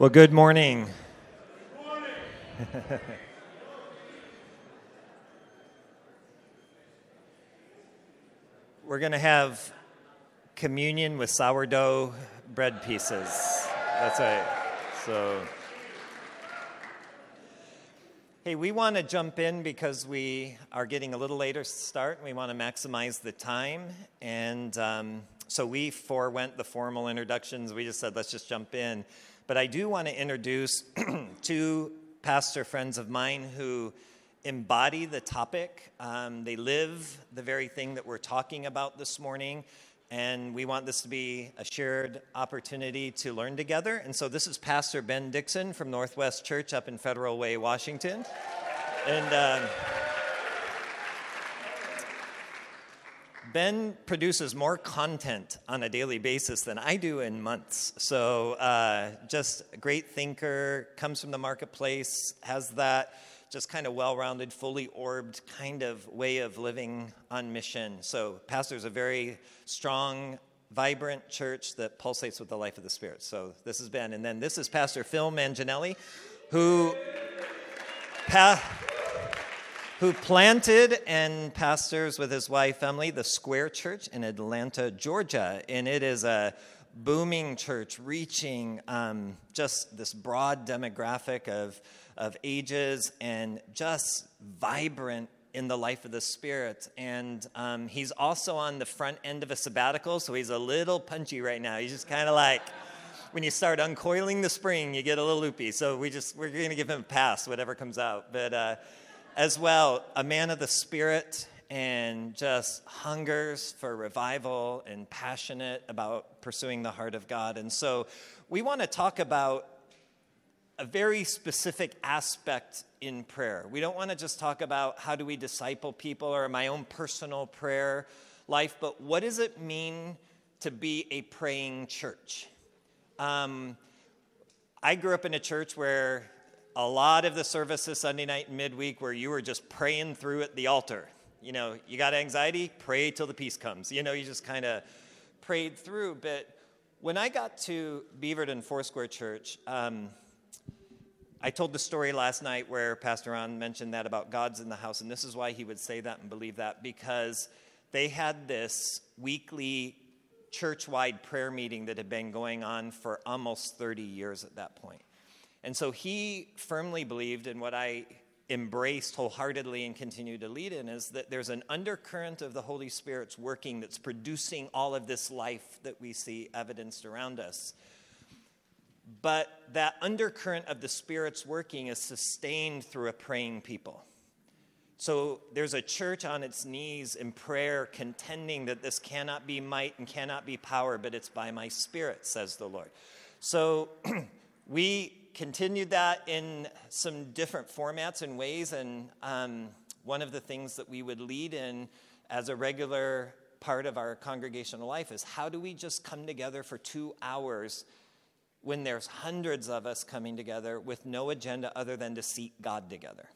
Well, good morning. We're going to have communion with sourdough bread pieces. That's right. So, hey, we want to jump in because we are getting a little later start. We want to maximize the time. And um, so we forewent the formal introductions. We just said, let's just jump in. But I do want to introduce two pastor friends of mine who embody the topic. Um, they live the very thing that we're talking about this morning. And we want this to be a shared opportunity to learn together. And so this is Pastor Ben Dixon from Northwest Church up in Federal Way, Washington. And um, Ben produces more content on a daily basis than I do in months. So uh, just a great thinker, comes from the marketplace, has that just kind of well rounded, fully orbed kind of way of living on mission. So, pastor's a very strong, vibrant church that pulsates with the life of the Spirit. So, this has Ben. And then this is Pastor Phil Manginelli, who. Pa- who planted and pastors with his wife Emily the Square Church in Atlanta, Georgia. And it is a booming church reaching um, just this broad demographic of of ages and just vibrant in the life of the Spirit. And um, he's also on the front end of a sabbatical, so he's a little punchy right now. He's just kind of like, when you start uncoiling the spring, you get a little loopy. So we just we're going to give him a pass, whatever comes out. But uh, as well, a man of the Spirit and just hungers for revival and passionate about pursuing the heart of God. And so we want to talk about a very specific aspect in prayer. We don't want to just talk about how do we disciple people or my own personal prayer life, but what does it mean to be a praying church? Um, I grew up in a church where a lot of the services Sunday night and midweek where you were just praying through at the altar. You know, you got anxiety, pray till the peace comes. You know, you just kind of prayed through. But when I got to Beaverton Foursquare Church, um, I told the story last night where Pastor Ron mentioned that about God's in the house, and this is why he would say that and believe that because they had this weekly church wide prayer meeting that had been going on for almost 30 years at that point. And so he firmly believed in what I embraced wholeheartedly and continue to lead in is that there's an undercurrent of the Holy Spirit's working that's producing all of this life that we see evidenced around us but that undercurrent of the Spirit's working is sustained through a praying people. So there's a church on its knees in prayer, contending that this cannot be might and cannot be power, but it's by my Spirit, says the Lord. So we continued that in some different formats and ways, and um, one of the things that we would lead in as a regular part of our congregational life is how do we just come together for two hours when there's hundreds of us coming together with no agenda other than to seek God together?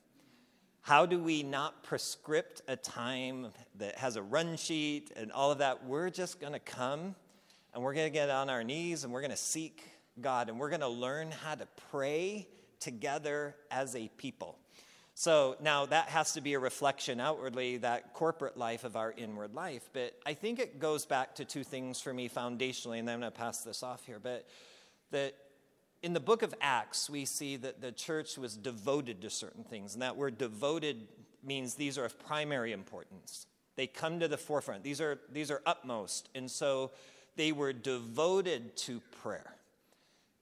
How do we not prescript a time that has a run sheet and all of that? We're just going to come and we're going to get on our knees and we're going to seek God and we're going to learn how to pray together as a people. So now that has to be a reflection outwardly, that corporate life of our inward life. But I think it goes back to two things for me foundationally, and then I'm going to pass this off here. But that in the book of Acts, we see that the church was devoted to certain things. And that word devoted means these are of primary importance. They come to the forefront, these are, these are upmost. And so they were devoted to prayer.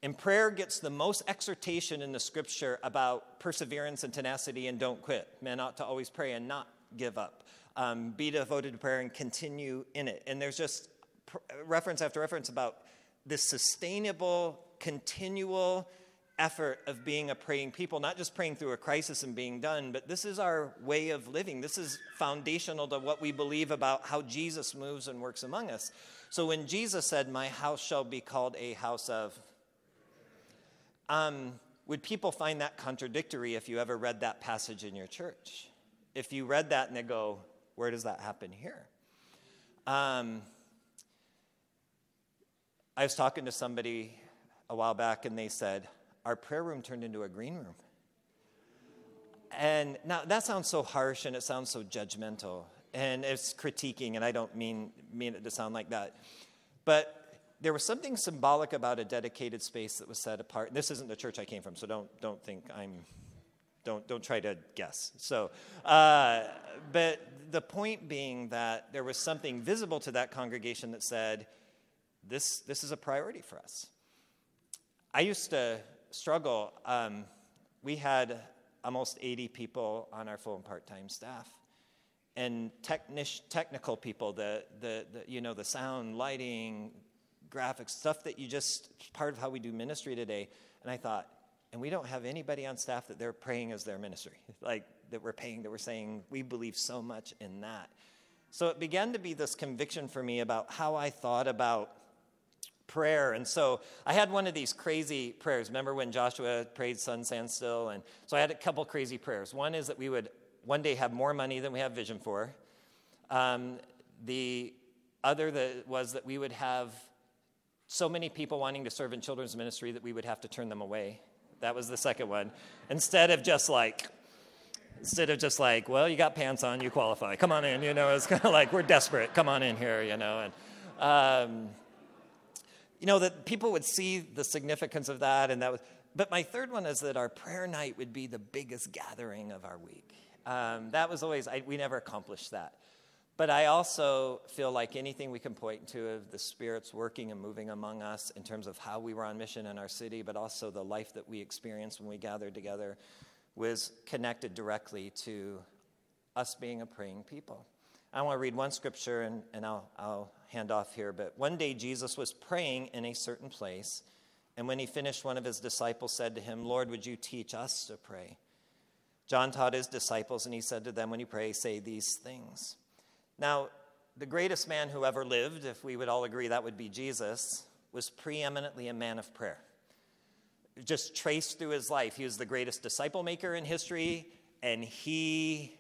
And prayer gets the most exhortation in the scripture about perseverance and tenacity and don't quit. Men ought to always pray and not give up. Um, be devoted to prayer and continue in it. And there's just reference after reference about this sustainable, continual effort of being a praying people, not just praying through a crisis and being done, but this is our way of living. This is foundational to what we believe about how Jesus moves and works among us. So when Jesus said, My house shall be called a house of, um, would people find that contradictory if you ever read that passage in your church? If you read that and they go, Where does that happen here? Um, I was talking to somebody a while back and they said, our prayer room turned into a green room. And now that sounds so harsh and it sounds so judgmental and it's critiquing, and I don't mean, mean it to sound like that. But there was something symbolic about a dedicated space that was set apart. This isn't the church I came from, so don't, don't think I'm, don't, don't try to guess. So, uh, but the point being that there was something visible to that congregation that said, this, this is a priority for us. I used to struggle. Um, we had almost 80 people on our full and part time staff. And technic- technical people, the, the, the, you know, the sound, lighting, graphics, stuff that you just, part of how we do ministry today. And I thought, and we don't have anybody on staff that they're praying as their ministry, like that we're paying, that we're saying, we believe so much in that. So it began to be this conviction for me about how I thought about prayer. And so I had one of these crazy prayers. Remember when Joshua prayed, sun, stand still? And so I had a couple crazy prayers. One is that we would one day have more money than we have vision for. Um, the other that was that we would have so many people wanting to serve in children's ministry that we would have to turn them away. That was the second one. Instead of just like, instead of just like, well, you got pants on, you qualify. Come on in. You know, it's kind of like we're desperate. Come on in here. You know, and um, you know that people would see the significance of that, and that was. But my third one is that our prayer night would be the biggest gathering of our week. Um, that was always, I, we never accomplished that. But I also feel like anything we can point to of the Spirit's working and moving among us in terms of how we were on mission in our city, but also the life that we experienced when we gathered together was connected directly to us being a praying people. I want to read one scripture and, and I'll, I'll hand off here. But one day Jesus was praying in a certain place, and when he finished, one of his disciples said to him, Lord, would you teach us to pray? John taught his disciples, and he said to them, When you pray, say these things. Now, the greatest man who ever lived, if we would all agree that would be Jesus, was preeminently a man of prayer. Just traced through his life, he was the greatest disciple maker in history, and he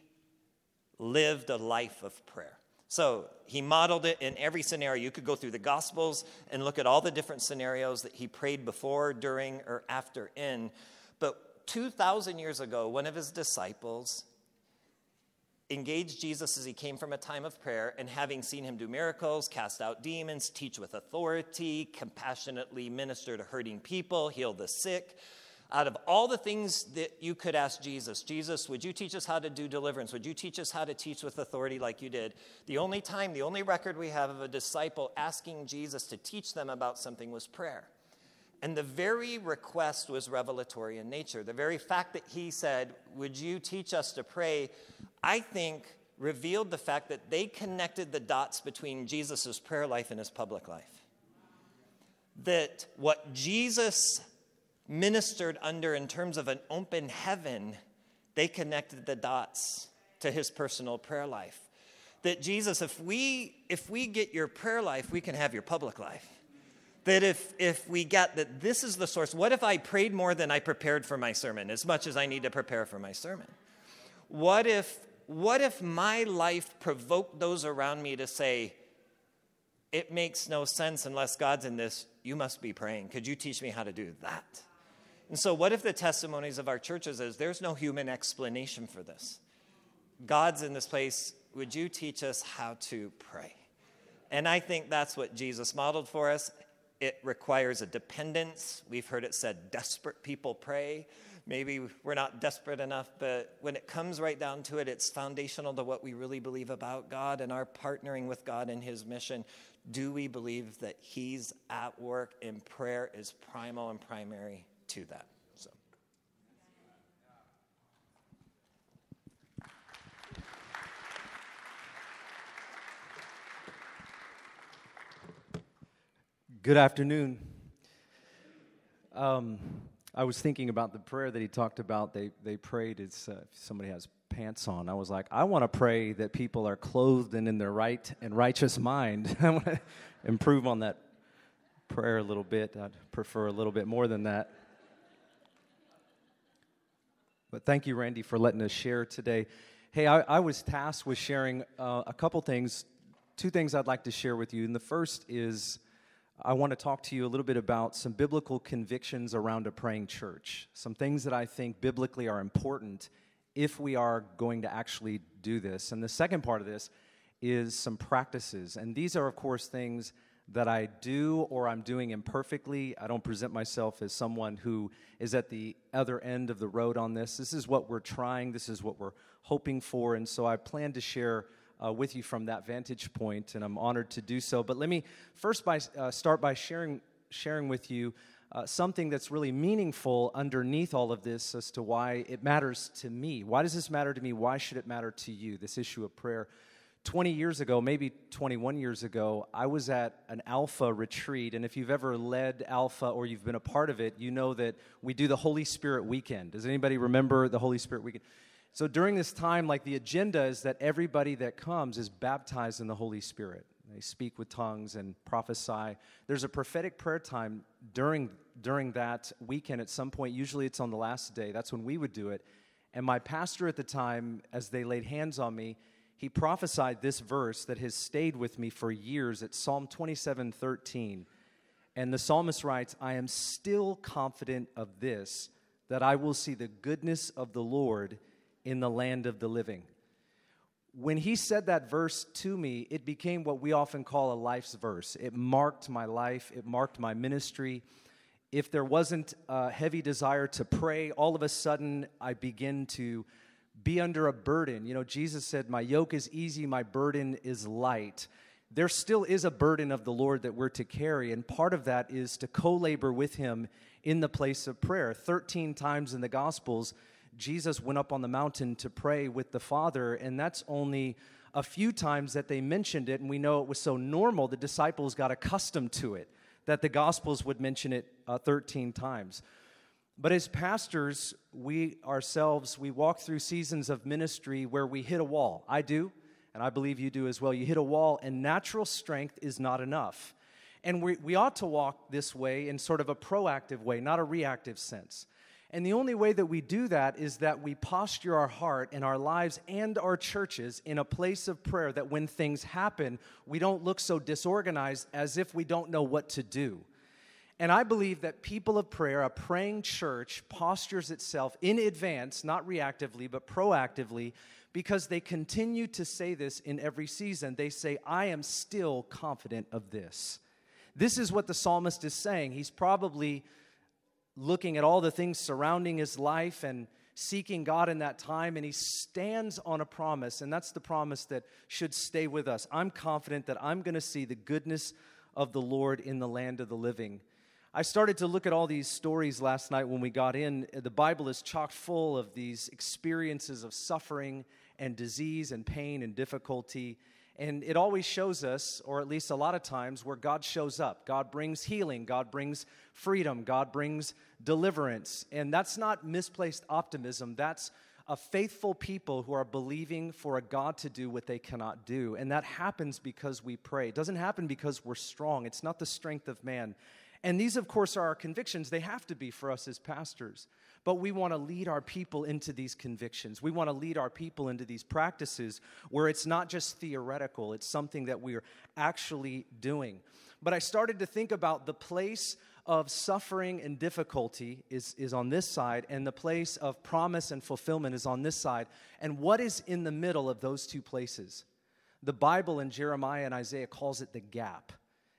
lived a life of prayer. So he modeled it in every scenario. You could go through the Gospels and look at all the different scenarios that he prayed before, during, or after in. But 2,000 years ago, one of his disciples engaged Jesus as he came from a time of prayer, and having seen him do miracles, cast out demons, teach with authority, compassionately minister to hurting people, heal the sick, out of all the things that you could ask Jesus, Jesus, would you teach us how to do deliverance? Would you teach us how to teach with authority like you did? The only time, the only record we have of a disciple asking Jesus to teach them about something was prayer. And the very request was revelatory in nature. The very fact that he said, Would you teach us to pray? I think revealed the fact that they connected the dots between Jesus' prayer life and his public life. That what Jesus ministered under in terms of an open heaven, they connected the dots to his personal prayer life. That Jesus, if we if we get your prayer life, we can have your public life that if, if we get that this is the source, what if I prayed more than I prepared for my sermon, as much as I need to prepare for my sermon? What if, what if my life provoked those around me to say, it makes no sense unless God's in this, you must be praying. Could you teach me how to do that? And so, what if the testimonies of our churches is there's no human explanation for this? God's in this place. Would you teach us how to pray? And I think that's what Jesus modeled for us. It requires a dependence. We've heard it said, desperate people pray. Maybe we're not desperate enough, but when it comes right down to it, it's foundational to what we really believe about God and our partnering with God in His mission. Do we believe that He's at work and prayer is primal and primary to that? Good afternoon. Um, I was thinking about the prayer that he talked about. They, they prayed as uh, if somebody has pants on. I was like, I want to pray that people are clothed and in their right and righteous mind. I want to improve on that prayer a little bit. I'd prefer a little bit more than that. But thank you, Randy, for letting us share today. Hey, I, I was tasked with sharing uh, a couple things, two things I'd like to share with you. And the first is I want to talk to you a little bit about some biblical convictions around a praying church, some things that I think biblically are important if we are going to actually do this. And the second part of this is some practices. And these are, of course, things that I do or I'm doing imperfectly. I don't present myself as someone who is at the other end of the road on this. This is what we're trying, this is what we're hoping for. And so I plan to share uh, with you from that vantage point, and I'm honored to do so. But let me first by, uh, start by sharing, sharing with you uh, something that's really meaningful underneath all of this as to why it matters to me. Why does this matter to me? Why should it matter to you? This issue of prayer. 20 years ago, maybe 21 years ago, I was at an Alpha retreat. And if you've ever led Alpha or you've been a part of it, you know that we do the Holy Spirit weekend. Does anybody remember the Holy Spirit weekend? So during this time, like the agenda is that everybody that comes is baptized in the Holy Spirit. They speak with tongues and prophesy. There's a prophetic prayer time during, during that weekend at some point. Usually it's on the last day. That's when we would do it. And my pastor at the time, as they laid hands on me, he prophesied this verse that has stayed with me for years. It's Psalm 27 13. And the psalmist writes, I am still confident of this, that I will see the goodness of the Lord in the land of the living. When he said that verse to me, it became what we often call a life's verse. It marked my life, it marked my ministry. If there wasn't a heavy desire to pray, all of a sudden I begin to be under a burden. You know, Jesus said, My yoke is easy, my burden is light. There still is a burden of the Lord that we're to carry, and part of that is to co labor with Him in the place of prayer. 13 times in the Gospels, Jesus went up on the mountain to pray with the Father, and that's only a few times that they mentioned it, and we know it was so normal, the disciples got accustomed to it, that the Gospels would mention it uh, 13 times. But as pastors, we ourselves, we walk through seasons of ministry where we hit a wall. I do, and I believe you do as well. You hit a wall, and natural strength is not enough. And we, we ought to walk this way in sort of a proactive way, not a reactive sense. And the only way that we do that is that we posture our heart and our lives and our churches in a place of prayer that when things happen, we don't look so disorganized as if we don't know what to do. And I believe that people of prayer, a praying church, postures itself in advance, not reactively, but proactively, because they continue to say this in every season. They say, I am still confident of this. This is what the psalmist is saying. He's probably looking at all the things surrounding his life and seeking God in that time, and he stands on a promise, and that's the promise that should stay with us. I'm confident that I'm going to see the goodness of the Lord in the land of the living. I started to look at all these stories last night when we got in. The Bible is chock full of these experiences of suffering and disease and pain and difficulty. And it always shows us, or at least a lot of times, where God shows up. God brings healing, God brings freedom, God brings deliverance. And that's not misplaced optimism, that's a faithful people who are believing for a God to do what they cannot do. And that happens because we pray. It doesn't happen because we're strong, it's not the strength of man. And these, of course, are our convictions. They have to be for us as pastors. But we want to lead our people into these convictions. We want to lead our people into these practices where it's not just theoretical, it's something that we're actually doing. But I started to think about the place of suffering and difficulty is, is on this side, and the place of promise and fulfillment is on this side. And what is in the middle of those two places? The Bible in Jeremiah and Isaiah calls it the gap.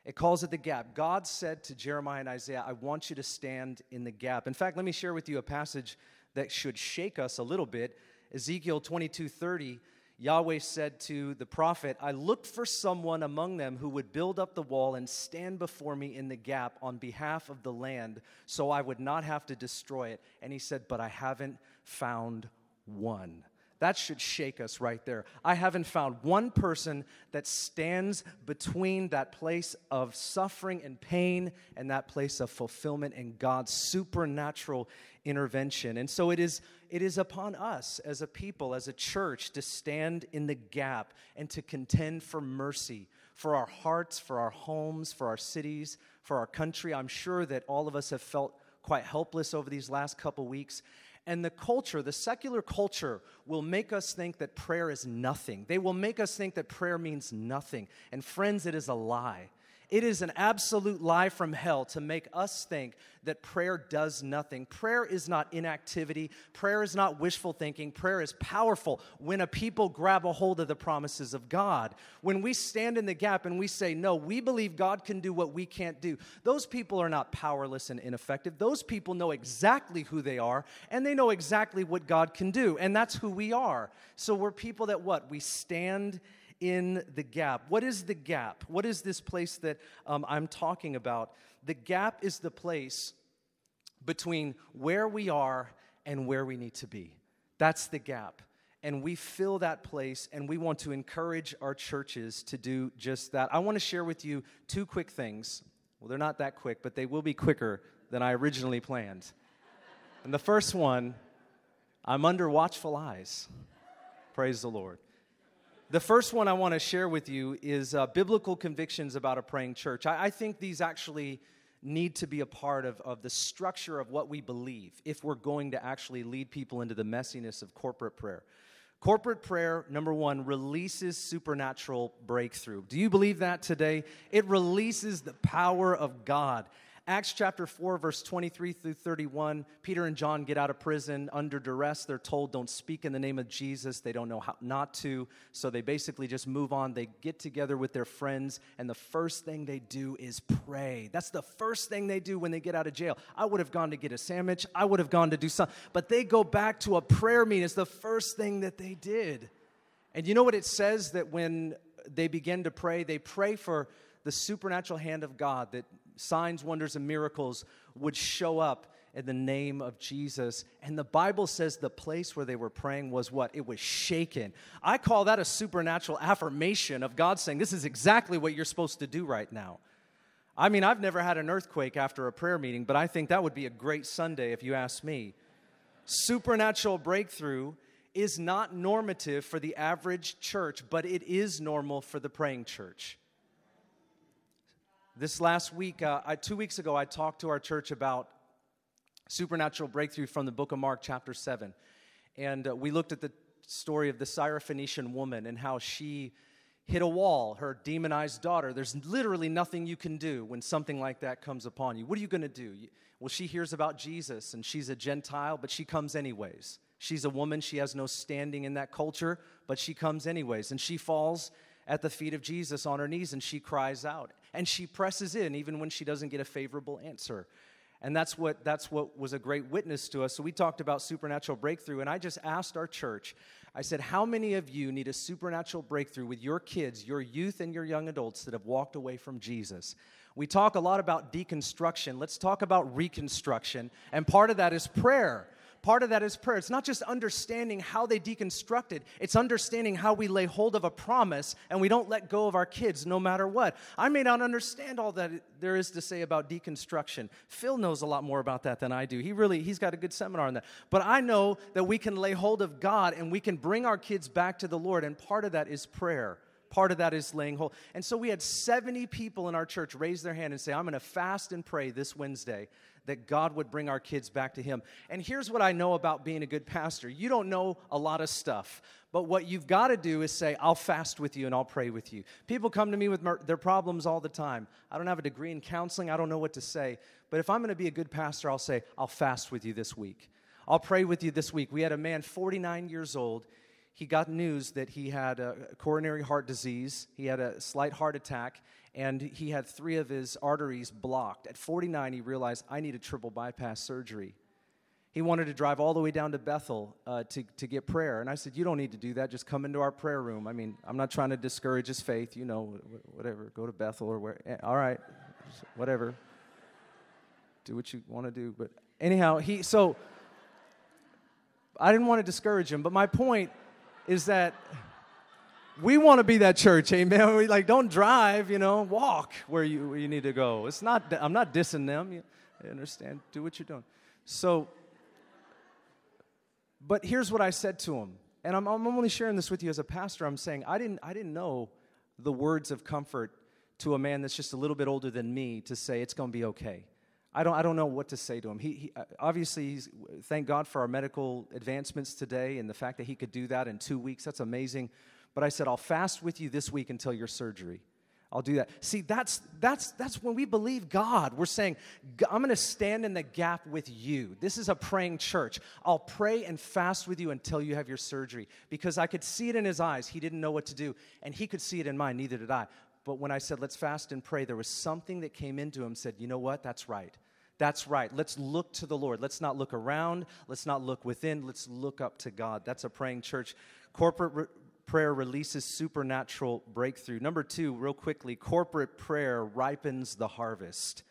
It calls it the gap. God said to Jeremiah and Isaiah, I want you to stand in the gap. In fact, let me share with you a passage that should shake us a little bit. Ezekiel 22 30, Yahweh said to the prophet, I looked for someone among them who would build up the wall and stand before me in the gap on behalf of the land so I would not have to destroy it. And he said, But I haven't found one. That should shake us right there. I haven't found one person that stands between that place of suffering and pain and that place of fulfillment and God's supernatural intervention. And so it is, it is upon us as a people, as a church, to stand in the gap and to contend for mercy for our hearts, for our homes, for our cities, for our country. I'm sure that all of us have felt quite helpless over these last couple weeks. And the culture, the secular culture, will make us think that prayer is nothing. They will make us think that prayer means nothing. And friends, it is a lie. It is an absolute lie from hell to make us think that prayer does nothing. Prayer is not inactivity, prayer is not wishful thinking. Prayer is powerful when a people grab a hold of the promises of God. When we stand in the gap and we say, No, we believe God can do what we can't do, those people are not powerless and ineffective. Those people know exactly who they are and they know exactly what God can do. And that's who we are. So we're people that what? We stand in the gap. What is the gap? What is this place that um, I'm talking about? The gap is the place between where we are and where we need to be. That's the gap. And we fill that place, and we want to encourage our churches to do just that. I want to share with you two quick things. Well, they're not that quick, but they will be quicker than I originally planned. And the first one, I'm under watchful eyes. Praise the Lord. The first one I want to share with you is uh, biblical convictions about a praying church. I, I, think these actually need to be a part of, of the structure of what we believe if we're going to actually lead people into the messiness of corporate prayer. Corporate prayer, number one, releases supernatural breakthrough. Do you believe that today? It releases the power of God. Acts chapter 4, verse 23 through 31, Peter and John get out of prison under duress. They're told, don't speak in the name of Jesus. They don't know how not to. So they basically just move on. They get together with their friends, and the first thing they do is pray. That's the first thing they do when they get out of jail. I would have gone to get a sandwich, I would have gone to do something. But they go back to a prayer meeting. It's the first thing that they did. And you know what it says that when they begin to pray, they pray for the supernatural hand of God that signs, wonders, and miracles would show up in the name of Jesus. And the Bible says the place where they were praying was what? It was shaken. I call that a supernatural affirmation of God saying, This is exactly what you're supposed to do right now. I mean, I've never had an earthquake after a prayer meeting, but I think that would be a great Sunday if you ask me. Supernatural breakthrough is not normative for the average church, but it is normal for the praying church. This last week, uh, I, two weeks ago, I talked to our church about supernatural breakthrough from the book of Mark, chapter 7. And uh, we looked at the story of the Syrophoenician woman and how she hit a wall, her demonized daughter. There's literally nothing you can do when something like that comes upon you. What are you going to do? Well, she hears about Jesus and she's a Gentile, but she comes anyways. She's a woman, she has no standing in that culture, but she comes anyways. And she falls at the feet of Jesus on her knees and she cries out and she presses in even when she doesn't get a favorable answer. And that's what, that's what was a great witness to us. So we talked about supernatural breakthrough, and I just asked our church, I said, How many of you need a supernatural breakthrough with your kids, your youth, and your young adults that have walked away from Jesus? We talk a lot about deconstruction. Let's talk about reconstruction. And part of that is prayer. Part of that is prayer. It's not just understanding how they deconstructed, it's understanding how we lay hold of a promise and we don't let go of our kids no matter what. I may not understand all that there is to say about deconstruction. Phil knows a lot more about that than I do. He really he's got a good seminar on that. But I know that we can lay hold of God and we can bring our kids back to the Lord and part of that is prayer. Part of that is laying hold. And so we had 70 people in our church raise their hand and say, I'm going to fast and pray this Wednesday that God would bring our kids back to Him. And here's what I know about being a good pastor you don't know a lot of stuff, but what you've got to do is say, I'll fast with you and I'll pray with you. People come to me with their problems all the time. I don't have a degree in counseling, I don't know what to say. But if I'm going to be a good pastor, I'll say, I'll fast with you this week. I'll pray with you this week. We had a man, 49 years old he got news that he had a coronary heart disease, he had a slight heart attack, and he had three of his arteries blocked. At 49, he realized, I need a triple bypass surgery. He wanted to drive all the way down to Bethel uh, to, to get prayer. And I said, You don't need to do that. Just come into our prayer room. I mean, I'm not trying to discourage his faith. You know, whatever. Go to Bethel or where. Eh, all right. Whatever. Do what you want to do. But anyhow, he, so I didn't want to discourage him. But my point is that we want to be that church, amen. We like don't drive, you know, walk where you where you need to go. It's not I'm not dissing them. You understand? Do what you're doing. So but here's what I said to him. And I'm, I'm only sharing this with you as a pastor. I'm saying I didn't I didn't know the words of comfort to a man that's just a little bit older than me to say it's going to be okay. I don't, I don't know what to say to him. He, he, uh, obviously, thank God for our medical advancements today and the fact that he could do that in two weeks. That's amazing. But I said, I'll fast with you this week until your surgery. I'll do that. See, that's that's that's when we believe God. We're saying, I'm going to stand in the gap with you. This is a praying church. I'll pray and fast with you until you have your surgery because I could see it in his eyes. He didn't know what to do, and he could see it in mine. Neither did I. But when I said, let's fast and pray, there was something that came into him. Said, you know what? That's right. That's right. Let's look to the Lord. Let's not look around. Let's not look within. Let's look up to God. That's a praying church. Corporate prayer releases supernatural breakthrough. Number two, real quickly, corporate prayer ripens the harvest.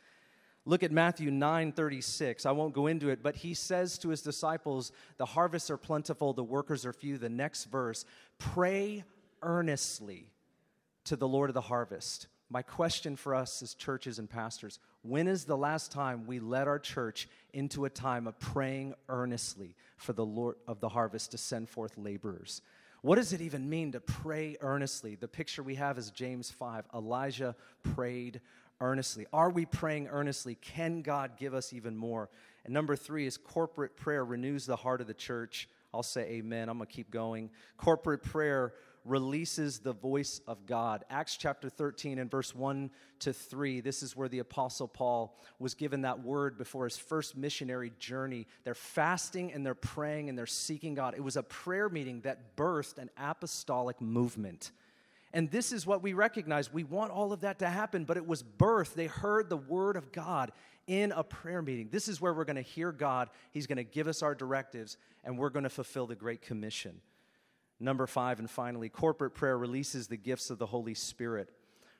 Look at Matthew 9 36. I won't go into it, but he says to his disciples, The harvests are plentiful, the workers are few. The next verse, pray earnestly to the Lord of the harvest. My question for us as churches and pastors when is the last time we led our church into a time of praying earnestly for the Lord of the harvest to send forth laborers? What does it even mean to pray earnestly? The picture we have is James 5. Elijah prayed earnestly. Are we praying earnestly? Can God give us even more? And number three is corporate prayer renews the heart of the church. I'll say amen. I'm going to keep going. Corporate prayer releases the voice of God. Acts chapter 13 and verse 1 to 3, this is where the Apostle Paul was given that word before his first missionary journey. They're fasting and they're praying and they're seeking God. It was a prayer meeting that birthed an apostolic movement. And this is what we recognize. We want all of that to happen, but it was birth. They heard the word of God in a prayer meeting. This is where we're going to hear God. He's going to give us our directives, and we're going to fulfill the Great Commission. Number five, and finally, corporate prayer releases the gifts of the Holy Spirit.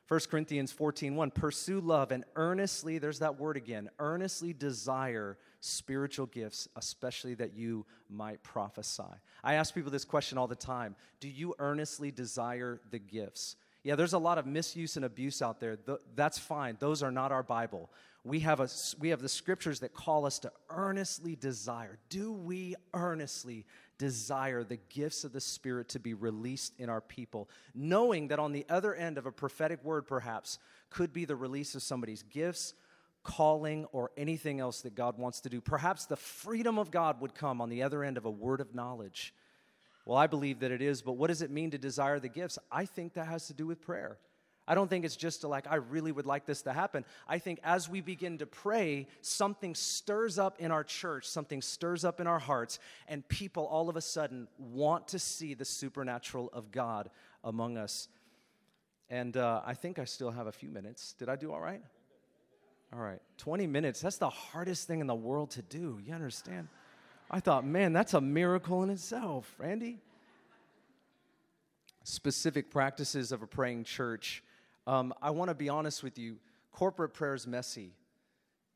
1 Corinthians 14 1, pursue love and earnestly, there's that word again, earnestly desire spiritual gifts, especially that you might prophesy. I ask people this question all the time Do you earnestly desire the gifts? Yeah, there's a lot of misuse and abuse out there. That's fine. Those are not our Bible. We have, a, we have the scriptures that call us to earnestly desire. Do we earnestly desire the gifts of the Spirit to be released in our people, knowing that on the other end of a prophetic word, perhaps, could be the release of somebody's gifts, calling, or anything else that God wants to do. Perhaps the freedom of God would come on the other end of a word of knowledge. Well, I believe that it is, but what does it mean to desire the gifts? I think that has to do with prayer. I don't think it's just to like, I really would like this to happen. I think as we begin to pray, something stirs up in our church, something stirs up in our hearts, and people all of a sudden want to see the supernatural of God among us. And uh, I think I still have a few minutes. Did I do all right? All right, 20 minutes. That's the hardest thing in the world to do. You understand? I thought, man, that's a miracle in itself, Randy. Specific practices of a praying church. Um, I want to be honest with you. Corporate prayer is messy.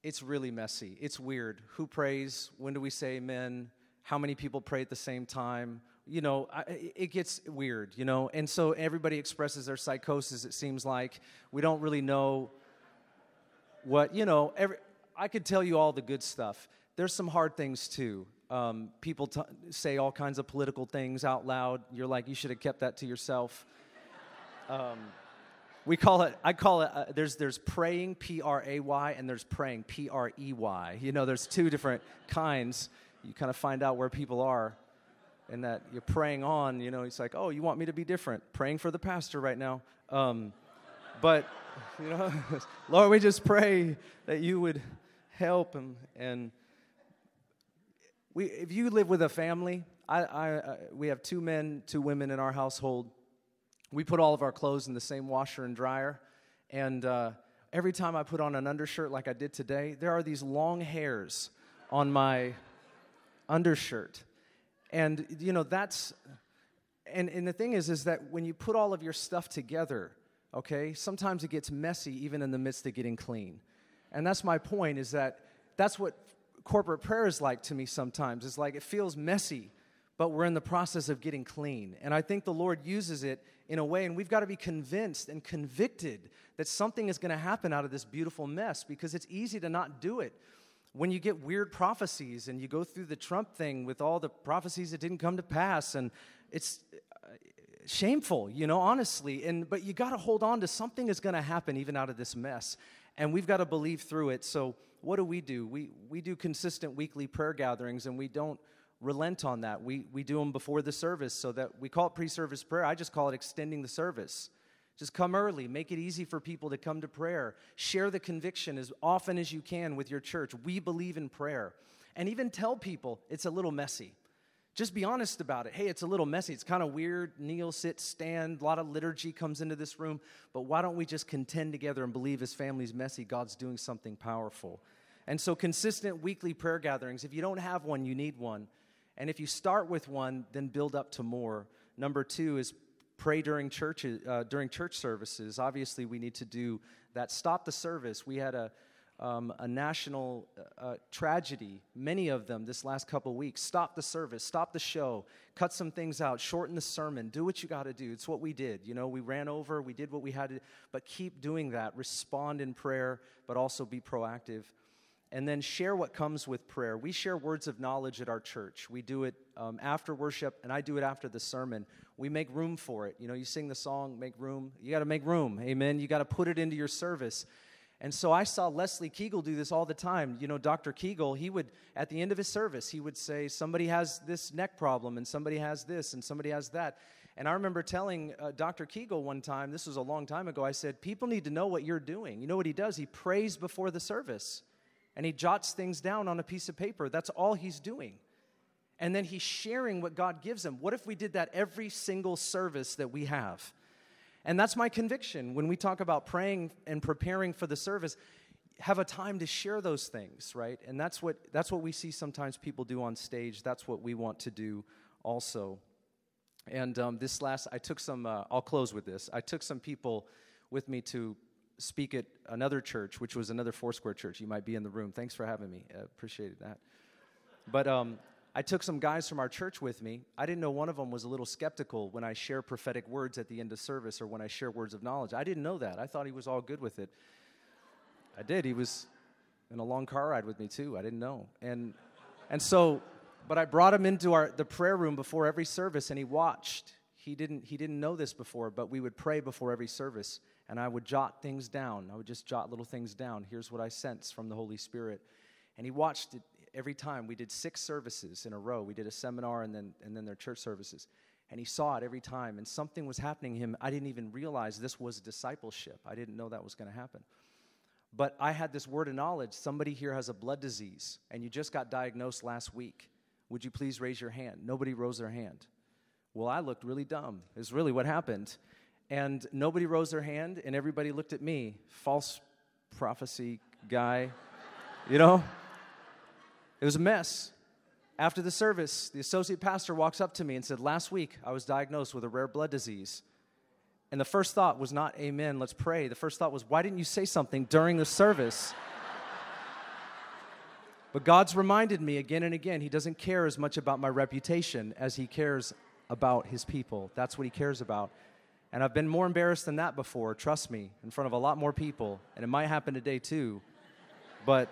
It's really messy. It's weird. Who prays? When do we say amen? How many people pray at the same time? You know, I, it gets weird, you know? And so everybody expresses their psychosis, it seems like. We don't really know what, you know, every, I could tell you all the good stuff. There's some hard things too. Um, people t- say all kinds of political things out loud. You're like, you should have kept that to yourself. Um, we call it i call it uh, there's there's praying p-r-a-y and there's praying p-r-e-y you know there's two different kinds. You kind of find out where people are and that you're praying on you know it's like oh you want me to be different? Praying for the pastor right now. Um, but you know lord we just pray that you would help and and we if you live with a family I, I, I we have two men two women in our household we put all of our clothes in the same washer and dryer. And uh, every time I put on an undershirt like I did today, there are these long hairs on my undershirt. And, you know, that's, and, and the thing is, is that when you put all of your stuff together, okay, sometimes it gets messy even in the midst of getting clean. And that's my point is that that's what corporate prayer is like to me sometimes. It's like it feels messy, but we're in the process of getting clean. And I think the Lord uses it in a way, and we've got to be convinced and convicted that something is going to happen out of this beautiful mess because it's easy to not do it. When you get weird prophecies and you go through the Trump thing with all the prophecies that didn't come to pass, and it's uh, shameful, you know, honestly. And but you got to hold on to something is going to happen even out of this mess, and we've got to believe through it. So what do we do? We we do consistent weekly prayer gatherings, and we don't relent on that. We, we do them before the service so that we call it pre service prayer. I just call it extending the service. Just come early. Make it easy for people to come to prayer. Share the conviction as often as you can with your church. We believe in prayer. And even tell people it's a little messy. Just be honest about it. Hey, it's a little messy. It's kind of weird. Kneel, sit, stand. A lot of liturgy comes into this room. But why don't we just contend together and believe as family's messy, God's doing something powerful? And so, consistent weekly prayer gatherings. If you don't have one, you need one. And if you start with one, then build up to more. Number two is pray during church uh, during church services. Obviously, we need to do that. Stop the service. We had a um, a national uh, tragedy, many of them this last couple weeks. Stop the service, stop the show, cut some things out, shorten the sermon, do what you got to do. It's what we did. You know, we ran over, we did what we had to, but keep doing that. Respond in prayer, but also be proactive and then share what comes with prayer. We share words of knowledge at our church. We do it um, after worship, and I do it after the sermon. We make room for it. You know, you sing the song, make room. You got to make room. Amen. You got to put it into your service. And so I saw Leslie Keegel do this all the time. You know, Dr. Keegel, he would, at the end of his service, he would say, Somebody has this neck problem, and somebody has this, and somebody has that. And I remember telling uh, Dr. Keegel one time, this was a long time ago, I said, People need to know what you're doing. You know what he does? He prays before the service and he jots things down on a piece of paper. That's all he's doing. And then he's sharing what God gives him. What if we did that every single service that we have? And that's my conviction when we talk about praying and preparing for the service. Have a time to share those things, right? And that's what that's what we see sometimes people do on stage. That's what we want to do also. And um, this last, I took some. Uh, I'll close with this. I took some people with me to speak at another church, which was another Foursquare church. You might be in the room. Thanks for having me. I appreciated that. But um, I took some guys from our church with me. I didn't know one of them was a little skeptical when I share prophetic words at the end of service or when I share words of knowledge. I didn't know that. I thought he was all good with it. I did. He was in a long car ride with me too. I didn't know. And and so but I brought him into our the prayer room before every service and he watched. He didn't he didn't know this before, but we would pray before every service and I would jot things down. I would just jot little things down. Here's what I sense from the Holy Spirit. And he watched it every time. We did six services in a row. We did a seminar and then, and then their church services. And he saw it every time. And something was happening to him. I didn't even realize this was discipleship. I didn't know that was going to happen. But I had this word of knowledge somebody here has a blood disease, and you just got diagnosed last week. Would you please raise your hand? Nobody rose their hand. Well, I looked really dumb, is really what happened. And nobody rose their hand, and everybody looked at me, false prophecy guy, you know? It was a mess. After the service, the associate pastor walks up to me and said, Last week I was diagnosed with a rare blood disease. And the first thought was not, Amen, let's pray. The first thought was, Why didn't you say something during the service? but God's reminded me again and again, He doesn't care as much about my reputation as He cares about His people. That's what He cares about. And I've been more embarrassed than that before, trust me, in front of a lot more people. And it might happen today too. But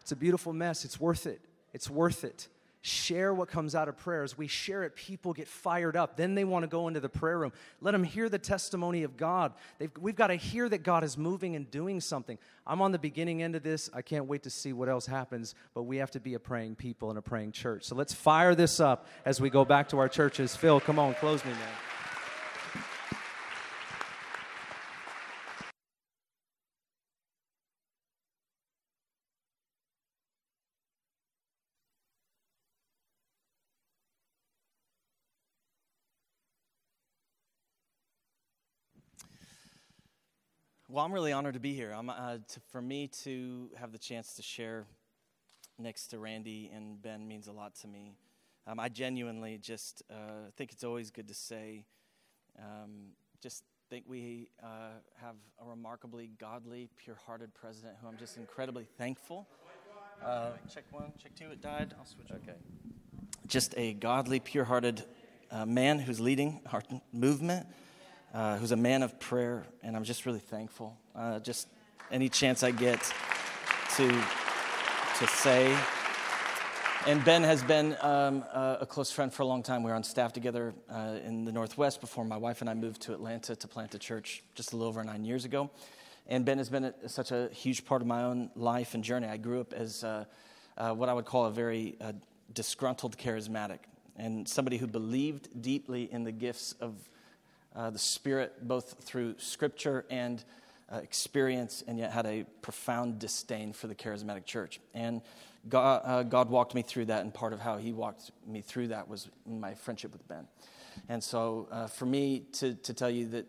it's a beautiful mess. It's worth it. It's worth it. Share what comes out of prayer. As we share it, people get fired up. Then they want to go into the prayer room. Let them hear the testimony of God. They've, we've got to hear that God is moving and doing something. I'm on the beginning end of this. I can't wait to see what else happens, but we have to be a praying people and a praying church. So let's fire this up as we go back to our churches. Phil, come on, close me, man. Well, I'm really honored to be here. Uh, to, for me to have the chance to share next to Randy and Ben means a lot to me. Um, I genuinely just uh, think it's always good to say, um, just think we uh, have a remarkably godly, pure hearted president who I'm just incredibly thankful. Uh, check one, check two, it died. I'll switch. Okay. Just a godly, pure hearted uh, man who's leading our movement uh, who's a man of prayer, and I'm just really thankful. Uh, just any chance I get to to say. And Ben has been um, a close friend for a long time. We were on staff together uh, in the Northwest before my wife and I moved to Atlanta to plant a church just a little over nine years ago. And Ben has been a, such a huge part of my own life and journey. I grew up as uh, uh, what I would call a very uh, disgruntled charismatic and somebody who believed deeply in the gifts of uh, the Spirit both through Scripture and uh, experience, and yet had a profound disdain for the charismatic church. And God, uh, God walked me through that, and part of how He walked me through that was my friendship with Ben. And so, uh, for me to, to tell you that,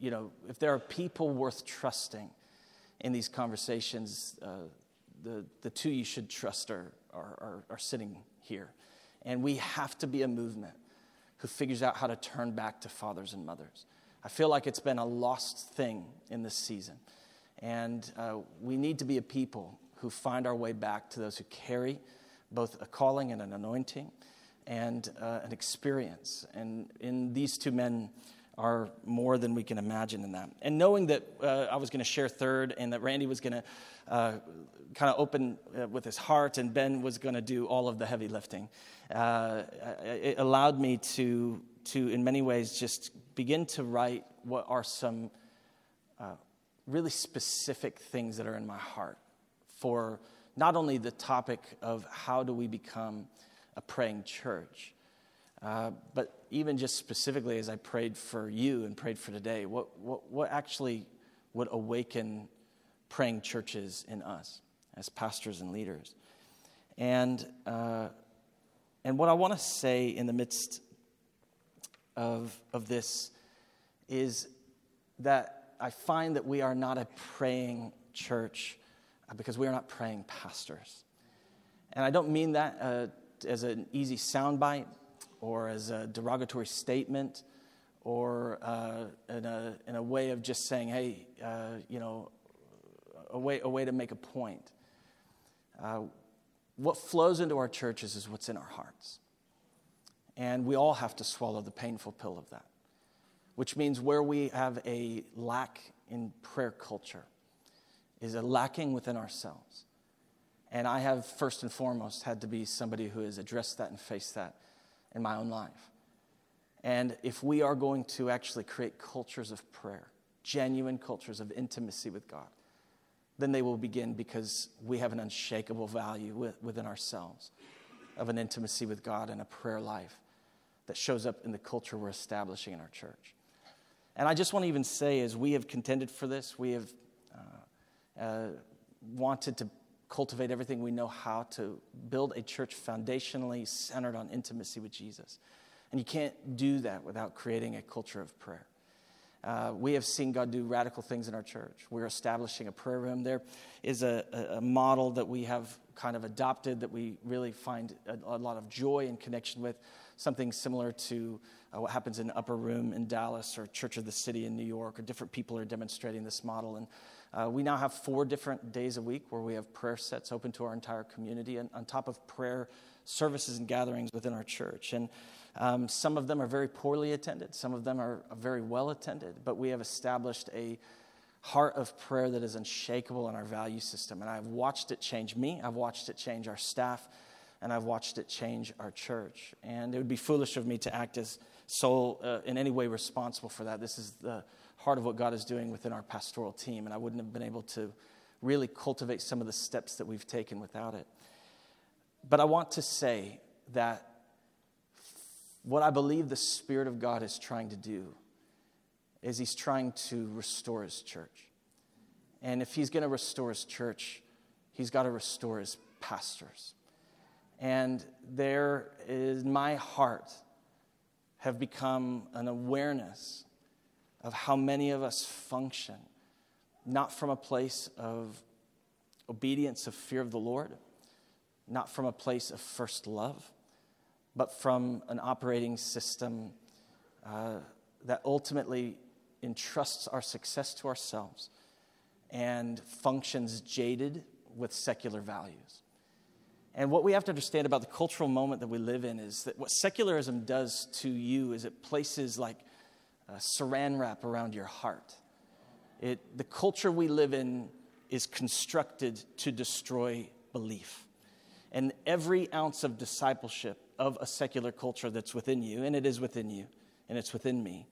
you know, if there are people worth trusting in these conversations, uh, the, the two you should trust are, are, are, are sitting here. And we have to be a movement who figures out how to turn back to fathers and mothers. I feel like it's been a lost thing in this season. And uh, we need to be a people who find our way back to those who carry both a calling and an anointing and uh, an experience. And in these two men are more than we can imagine in that. And knowing that uh, I was going to share third and that Randy was going to uh, kind of open uh, with his heart and Ben was going to do all of the heavy lifting, uh, it allowed me to, to, in many ways, just begin to write what are some uh, really specific things that are in my heart for not only the topic of how do we become a praying church, uh, but even just specifically as I prayed for you and prayed for today, what, what, what actually would awaken praying churches in us as pastors and leaders? And, uh, and what I want to say in the midst of, of this is that I find that we are not a praying church uh, because we are not praying pastors. And I don't mean that uh, as an easy soundbite or as a derogatory statement or uh, in, a, in a way of just saying, hey, uh, you know, a way, a way to make a point. What flows into our churches is what's in our hearts. And we all have to swallow the painful pill of that, which means where we have a lack in prayer culture is a lacking within ourselves. And I have, first and foremost, had to be somebody who has addressed that and faced that in my own life. And if we are going to actually create cultures of prayer, genuine cultures of intimacy with God, then they will begin because we have an unshakable value within ourselves of an intimacy with God and a prayer life that shows up in the culture we're establishing in our church. And I just want to even say, as we have contended for this, we have uh, uh, wanted to cultivate everything we know how to build a church foundationally centered on intimacy with Jesus. And you can't do that without creating a culture of prayer. Uh, we have seen God do radical things in our church. We're establishing a prayer room. There is a, a model that we have kind of adopted that we really find a, a lot of joy and connection with, something similar to uh, what happens in Upper Room in Dallas or Church of the City in New York, or different people are demonstrating this model. And uh, we now have four different days a week where we have prayer sets open to our entire community, and on top of prayer services and gatherings within our church. And um, some of them are very poorly attended, some of them are very well attended, but we have established a heart of prayer that is unshakable in our value system. And I've watched it change me, I've watched it change our staff, and I've watched it change our church. And it would be foolish of me to act as sole uh, in any way responsible for that. This is the heart of what God is doing within our pastoral team, and I wouldn't have been able to really cultivate some of the steps that we've taken without it. But I want to say that what I believe the Spirit of God is trying to do is He's trying to restore His church. And if He's going to restore His church, He's got to restore His pastors. And there is in my heart have become an awareness of how many of us function, not from a place of obedience, of fear of the Lord, not from a place of first love, but from an operating system uh, that ultimately entrusts our success to ourselves and functions jaded with secular values. And what we have to understand about the cultural moment that we live in is that what secularism does to you is it places like saran wrap around your heart. It, the culture we live in is constructed to destroy belief. And every ounce of discipleship of a secular culture that's within you, and it is within you, and it's within me,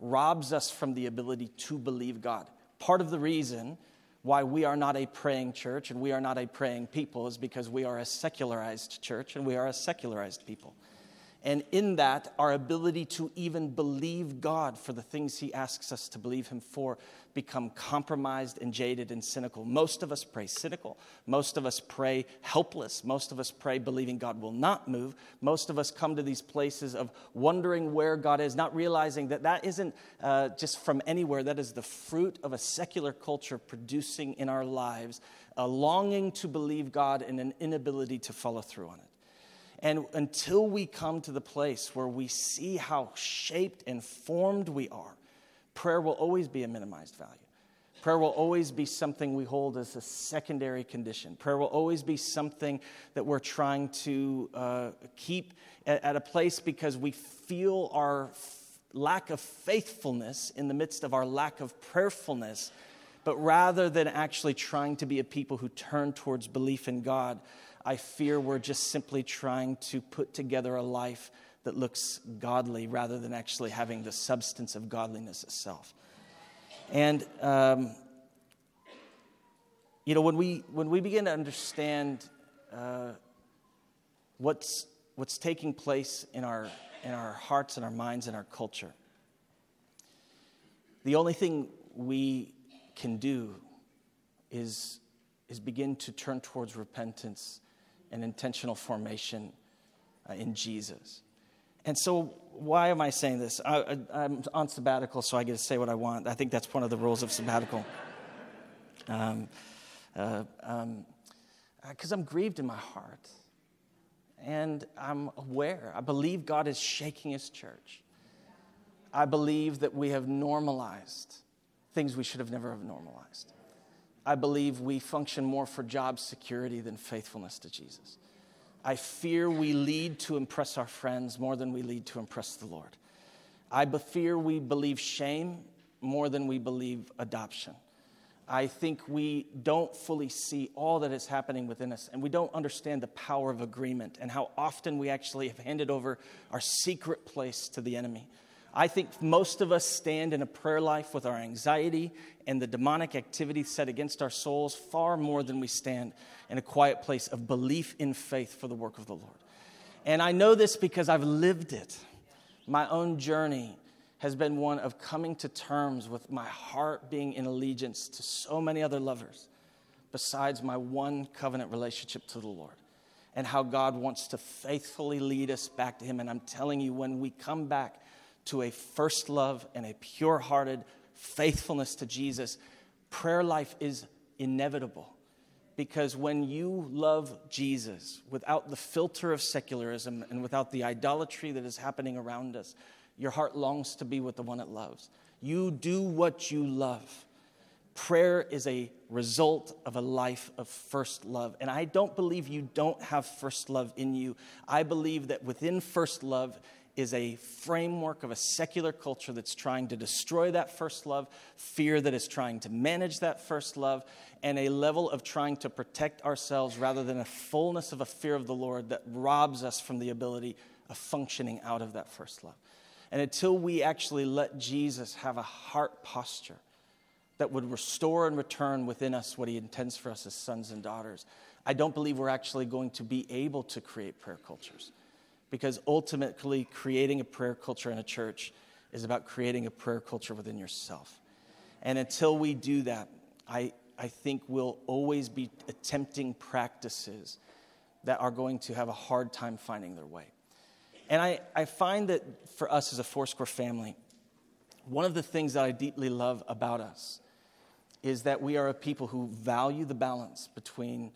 robs us from the ability to believe God. Part of the reason why we are not a praying church and we are not a praying people is because we are a secularized church and we are a secularized people. And in that, our ability to even believe God for the things He asks us to believe Him for become compromised and jaded and cynical. Most of us pray cynical. Most of us pray helpless. Most of us pray believing God will not move. Most of us come to these places of wondering where God is, not realizing that that isn't uh, just from anywhere. That is the fruit of a secular culture producing in our lives a longing to believe God and an inability to follow through on it. And until we come to the place where we see how shaped and formed we are, prayer will always be a minimized value. Prayer will always be something we hold as a secondary condition. Prayer will always be something that we're trying to uh, keep at, at, a place because we feel our f- lack of faithfulness in the midst of our lack of prayerfulness. But rather than actually trying to be a people who turn towards belief in God, I fear we're just simply trying to put together a life that looks godly rather than actually having the substance of godliness itself. And, um, you know, when we, when we begin to understand uh, what's, what's taking place in our, in our hearts and our minds and our culture, the only thing we can do is, is begin to turn towards repentance and intentional formation uh, in Jesus. And so, why am I saying this? I, am on sabbatical, so I get to say what I want. I think that's one of the rules of sabbatical. Um, uh, um, because I'm grieved in my heart. And I'm aware. I believe God is shaking his church. I believe that we have normalized things we should have never have normalized. I believe we function more for job security than faithfulness to Jesus. I fear we lead to impress our friends more than we lead to impress the Lord. I fear we believe shame more than we believe adoption. I think we don't fully see all that is happening within us, and we don't understand the power of agreement and how often we actually have handed over our secret place to the enemy. I think most of us stand in a prayer life with our anxiety and the demonic activity set against our souls far more than we stand in a quiet place of belief in faith for the work of the Lord. And I know this because I've lived it. My own journey has been one of coming to terms with my heart being in allegiance to so many other lovers besides my one covenant relationship to the Lord and how God wants to faithfully lead us back to Him. And I'm telling you, when we come back to a first love and a pure hearted faithfulness to Jesus, prayer life is inevitable. Because when you love Jesus without the filter of secularism and without the idolatry that is happening around us, your heart longs to be with the one it loves. You do what you love. Prayer is a result of a life of first love. And I don't believe you don't have first love in you. I believe that within first love is a framework of a secular culture that's trying to destroy that first love, fear that is trying to manage that first love, and a level of trying to protect ourselves rather than a fullness of a fear of the Lord that robs us from the ability of functioning out of that first love. And until we actually let Jesus have a heart posture that would restore and return within us what he intends for us as sons and daughters, I don't believe we're actually going to be able to create prayer cultures because ultimately, creating a prayer culture in a church is about creating a prayer culture within yourself. And until we do that, I, I think we'll always be attempting practices that are going to have a hard time finding their way. And I, I find that for us as a Foursquare family, one of the things that I deeply love about us is that we are a people who value the balance between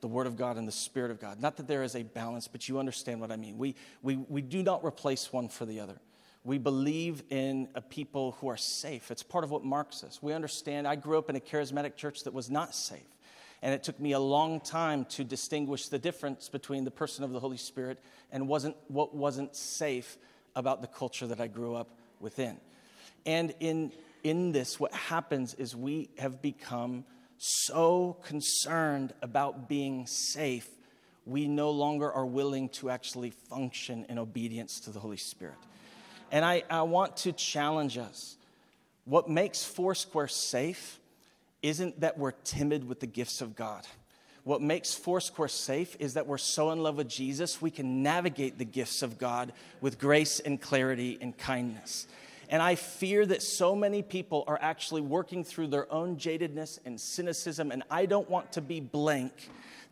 the Word of God and the Spirit of God. Not that there is a balance, but you understand what I mean. We, we, we do not replace one for the other. We believe in a people who are safe. It's part of what marks us. We understand. I grew up in a charismatic church that was not safe. And it took me a long time to distinguish the difference between the person of the Holy Spirit and wasn't, what wasn't safe about the culture that I grew up within. And in, in this, what happens is we have become so concerned about being safe, we no longer are willing to actually function in obedience to the Holy Spirit. And I, I want to challenge us. What makes Foursquare safe isn't that we're timid with the gifts of God. What makes Foursquare safe is that we're so in love with Jesus, we can navigate the gifts of God with grace and clarity and kindness. And I fear that so many people are actually working through their own jadedness and cynicism, and I don't want to be blank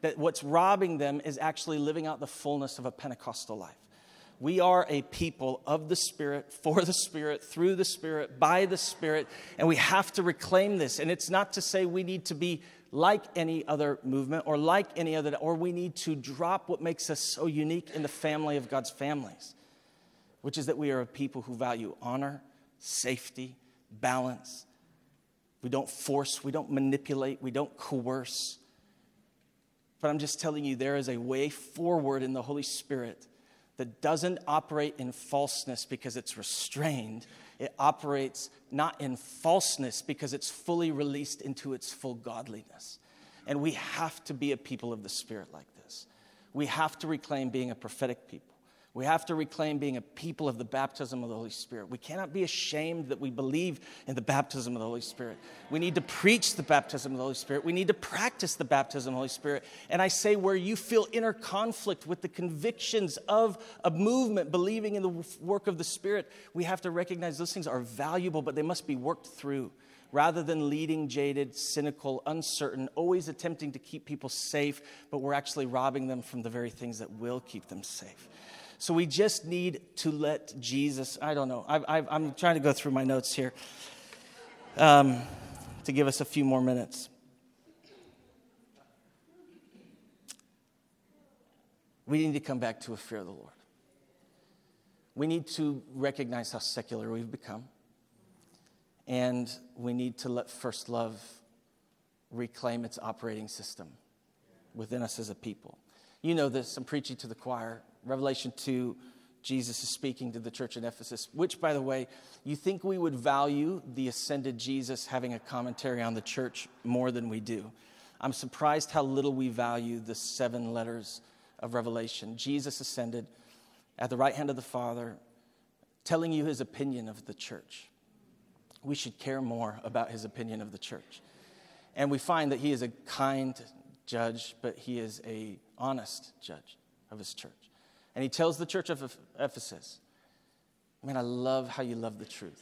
that what's robbing them is actually living out the fullness of a Pentecostal life. We are a people of the Spirit, for the Spirit, through the Spirit, by the Spirit, and we have to reclaim this. And it's not to say we need to be like any other movement or like any other, or we need to drop what makes us so unique in the family of God's families, which is that we are a people who value honor, safety, balance. We don't force, we don't manipulate, we don't coerce. But I'm just telling you, there is a way forward in the Holy Spirit that doesn't operate in falseness because it's restrained. It operates not in falseness because it's fully released into its full godliness. And we have to be a people of the Spirit like this. We have to reclaim being a prophetic people. We have to reclaim being a people of the baptism of the Holy Spirit. We cannot be ashamed that we believe in the baptism of the Holy Spirit. We need to preach the baptism of the Holy Spirit. We need to practice the baptism of the Holy Spirit. And I say, where you feel inner conflict with the convictions of a movement believing in the work of the Spirit, we have to recognize those things are valuable, but they must be worked through rather than leading jaded, cynical, uncertain, always attempting to keep people safe, but we're actually robbing them from the very things that will keep them safe. So we just need to let Jesus, I don't know, i am trying to go through my notes here um, to give us a few more minutes. We need to come back to a fear of the Lord. We need to recognize how secular we've become. And we need to let first love reclaim its operating system within us as a people. You know this, I'm preaching to the choir. Revelation 2, Jesus is speaking to the church in Ephesus, which, by the way, you think we would value the ascended Jesus having a commentary on the church more than we do. I'm surprised how little we value the seven letters of Revelation. Jesus ascended at the right hand of the Father, telling you his opinion of the church. We should care more about his opinion of the church. And we find that he is a kind judge, but he is a honest judge of his church. And he tells the church of Ephesus, Man, I love how you love the truth.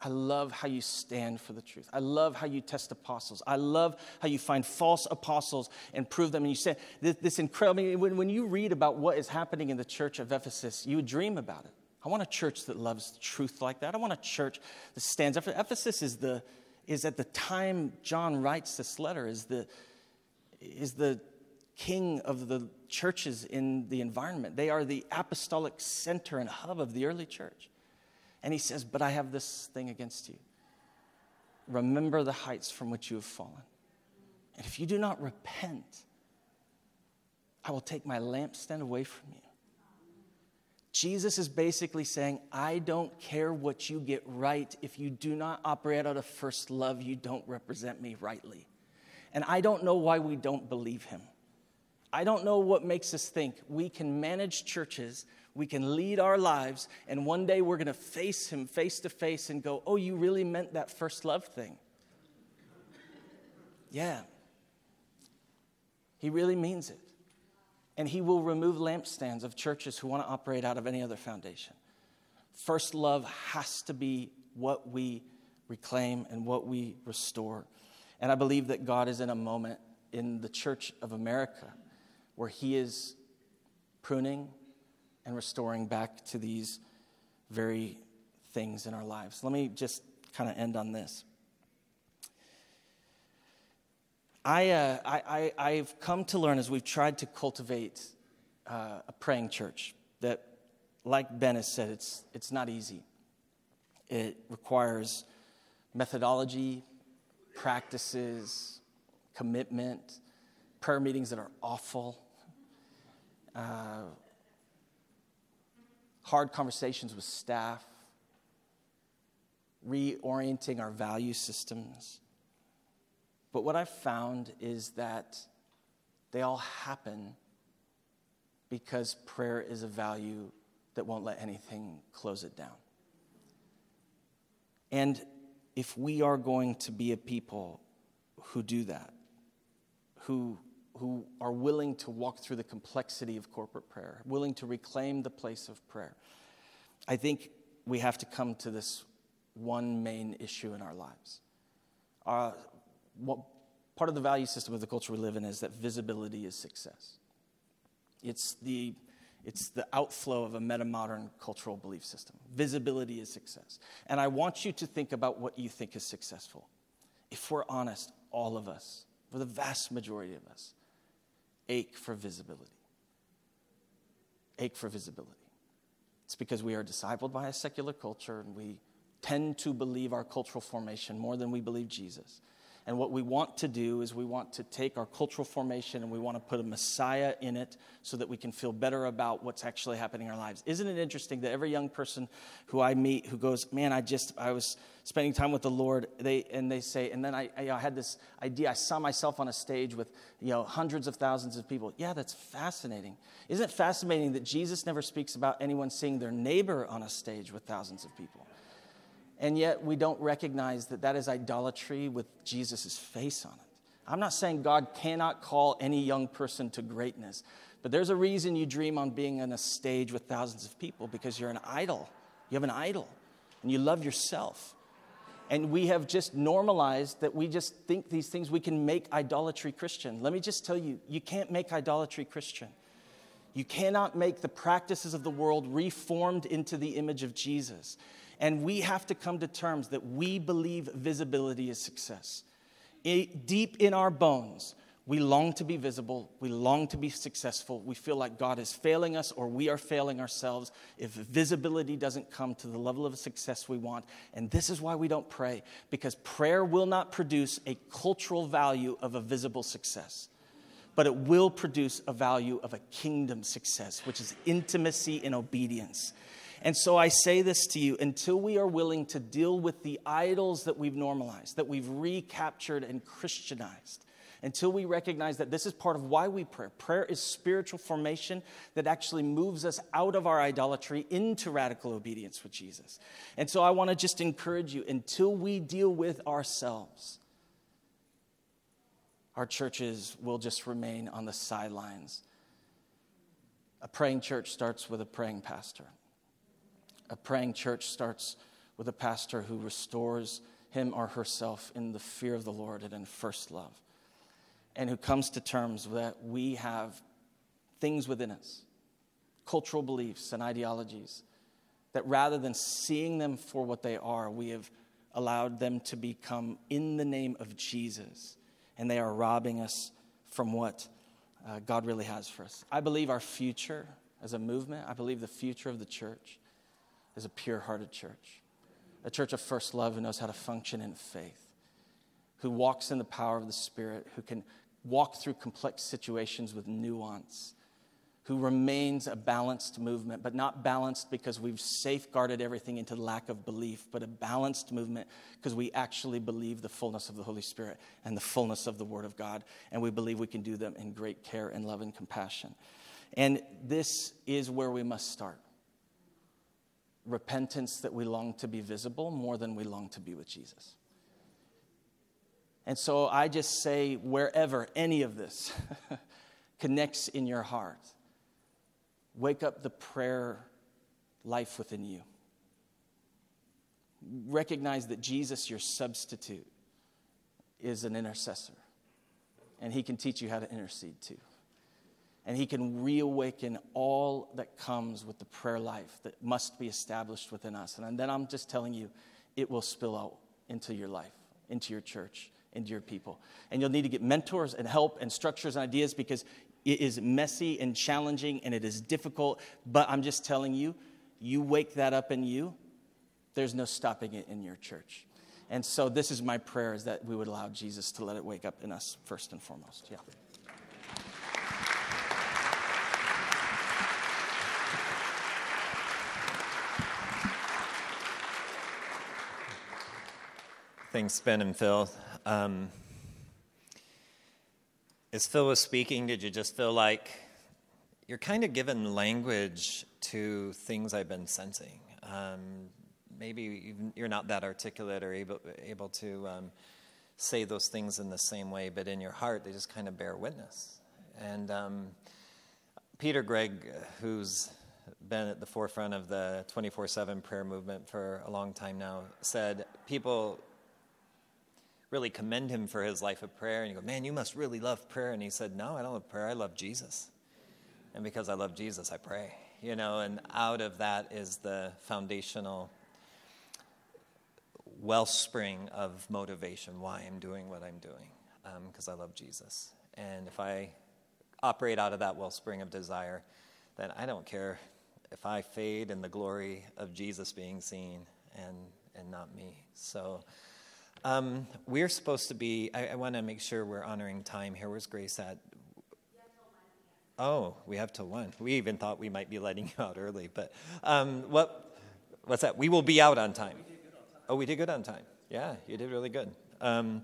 I love how you stand for the truth. I love how you test apostles. I love how you find false apostles and prove them. And you say this, this incredible, I mean, when, when you read about what is happening in the church of Ephesus, you would dream about it. I want a church that loves truth like that. I want a church that stands up. Ephesus is the is at the time John writes this letter is the is the king of the churches in the environment. They are the apostolic center and hub of the early church. And he says, But I have this thing against you. Remember the heights from which you have fallen. And if you do not repent, I will take my lampstand away from you. Jesus is basically saying, I don't care what you get right. If you do not operate out of first love, you don't represent me rightly. And I don't know why we don't believe him. I don't know what makes us think we can manage churches, we can lead our lives, and one day we're going to face Him face to face and go, Oh, you really meant that first love thing. Yeah. He really means it. And He will remove lampstands of churches who want to operate out of any other foundation. First love has to be what we reclaim and what we restore. And I believe that God is in a moment in the church of America where He is pruning and restoring back to these very things in our lives. Let me just kind of end on this. I, uh, I, I, have come to learn as we've tried to cultivate uh, a praying church that, like Ben has said, it's, it's not easy. It requires methodology, practices, commitment, prayer meetings that are awful, uh, hard conversations with staff, reorienting our value systems. But what I've found is that they all happen because prayer is a value that won't let anything close it down. And if we are going to be a people who do that, who who are willing to walk through the complexity of corporate prayer, willing to reclaim the place of prayer. I think we have to come to this one main issue in our lives. Uh, what, part of the value system of the culture we live in is that visibility is success. It's the, it's the outflow of a meta-modern cultural belief system. Visibility is success. And I want you to think about what you think is successful. If we're honest, all of us, for the vast majority of us, ache for visibility. Ache for visibility. It's because we are discipled by a secular culture and we tend to believe our cultural formation more than we believe Jesus. And what we want to do is we want to take our cultural formation and we want to put a Messiah in it so that we can feel better about what's actually happening in our lives. Isn't it interesting that every young person who I meet who goes, Man, I just, I was spending time with the Lord, they, and they say, and then I, I, I had this idea, I saw myself on a stage with, you know, hundreds of thousands of people. Yeah, that's fascinating. Isn't it fascinating that Jesus never speaks about anyone seeing their neighbor on a stage with thousands of people? And yet we don't recognize that that is idolatry with Jesus' face on it. I'm not saying God cannot call any young person to greatness, but there's a reason you dream on being on a stage with thousands of people because you're an idol. You have an idol, and you love yourself. And we have just normalized that we just think these things we can make idolatry Christian. Let me just tell you, you can't make idolatry Christian. You cannot make the practices of the world reformed into the image of Jesus. And we have to come to terms that we believe visibility is success. It, deep in our bones, we long to be visible. We long to be successful. We feel like God is failing us or we are failing ourselves if visibility doesn't come to the level of success we want. And this is why we don't pray, because prayer will not produce a cultural value of a visible success, but it will produce a value of a kingdom success, which is intimacy and obedience. And so I say this to you until we are willing to deal with the idols that we've normalized, that we've recaptured and Christianized, until we recognize that this is part of why we pray. Prayer is spiritual formation that actually moves us out of our idolatry into radical obedience with Jesus. And so I want to just encourage you until we deal with ourselves, our churches will just remain on the sidelines. A praying church starts with a praying pastor. A praying church starts with a pastor who restores him or herself in the fear of the Lord and in first love, and who comes to terms that we have things within us, cultural beliefs and ideologies, that rather than seeing them for what they are, we have allowed them to become in the name of Jesus, and they are robbing us from what uh, God really has for us. I believe our future as a movement, I believe the future of the church is a pure hearted church, a church of first love who knows how to function in faith, who walks in the power of the Spirit, who can walk through complex situations with nuance, who remains a balanced movement, but not balanced because we've safeguarded everything into lack of belief, but a balanced movement because we actually believe the fullness of the Holy Spirit and the fullness of the Word of God, and we believe we can do them in great care and love and compassion. And this is where we must start repentance that we long to be visible more than we long to be with Jesus. And so I just say, wherever any of this connects in your heart, wake up the prayer life within you. Recognize that Jesus, your substitute, is an intercessor, and he can teach you how to intercede too and He can reawaken all that comes with the prayer life that must be established within us. And then I'm just telling you, it will spill out into your life, into your church, into your people. And you'll need to get mentors and help and structures and ideas because it is messy and challenging and it is difficult. But I'm just telling you, you wake that up in you, there's no stopping it in your church. And so this is my prayer is that we would allow Jesus to let it wake up in us first and foremost. Yeah. Thanks, Ben and Phil. Um, as Phil was speaking, did you just feel like you're kind of given language to things I've been sensing? Um, maybe you're not that articulate or able, able to um, say those things in the same way, but in your heart, they just kind of bear witness. And um, Peter Greig, who's been at the forefront of the 24 7 prayer movement for a long time now, said people really commend him for his life of prayer. And you go, man, you must really love prayer. And he said, no, I don't love prayer. I love Jesus. And because I love Jesus, I pray. You know, and out of that is the foundational wellspring of motivation why I'm doing what I'm doing, because um, I love Jesus. And if I operate out of that wellspring of desire, then I don't care if I fade in the glory of Jesus being seen and, and not me. So um, we're supposed to be, I, I want to make sure we're honoring time here. Where's Grace at? Oh, we have till one. We even thought we might be letting you out early, but um, what, what's that? We will be out on time. Oh, we did good on time. Yeah, you did really good. Um,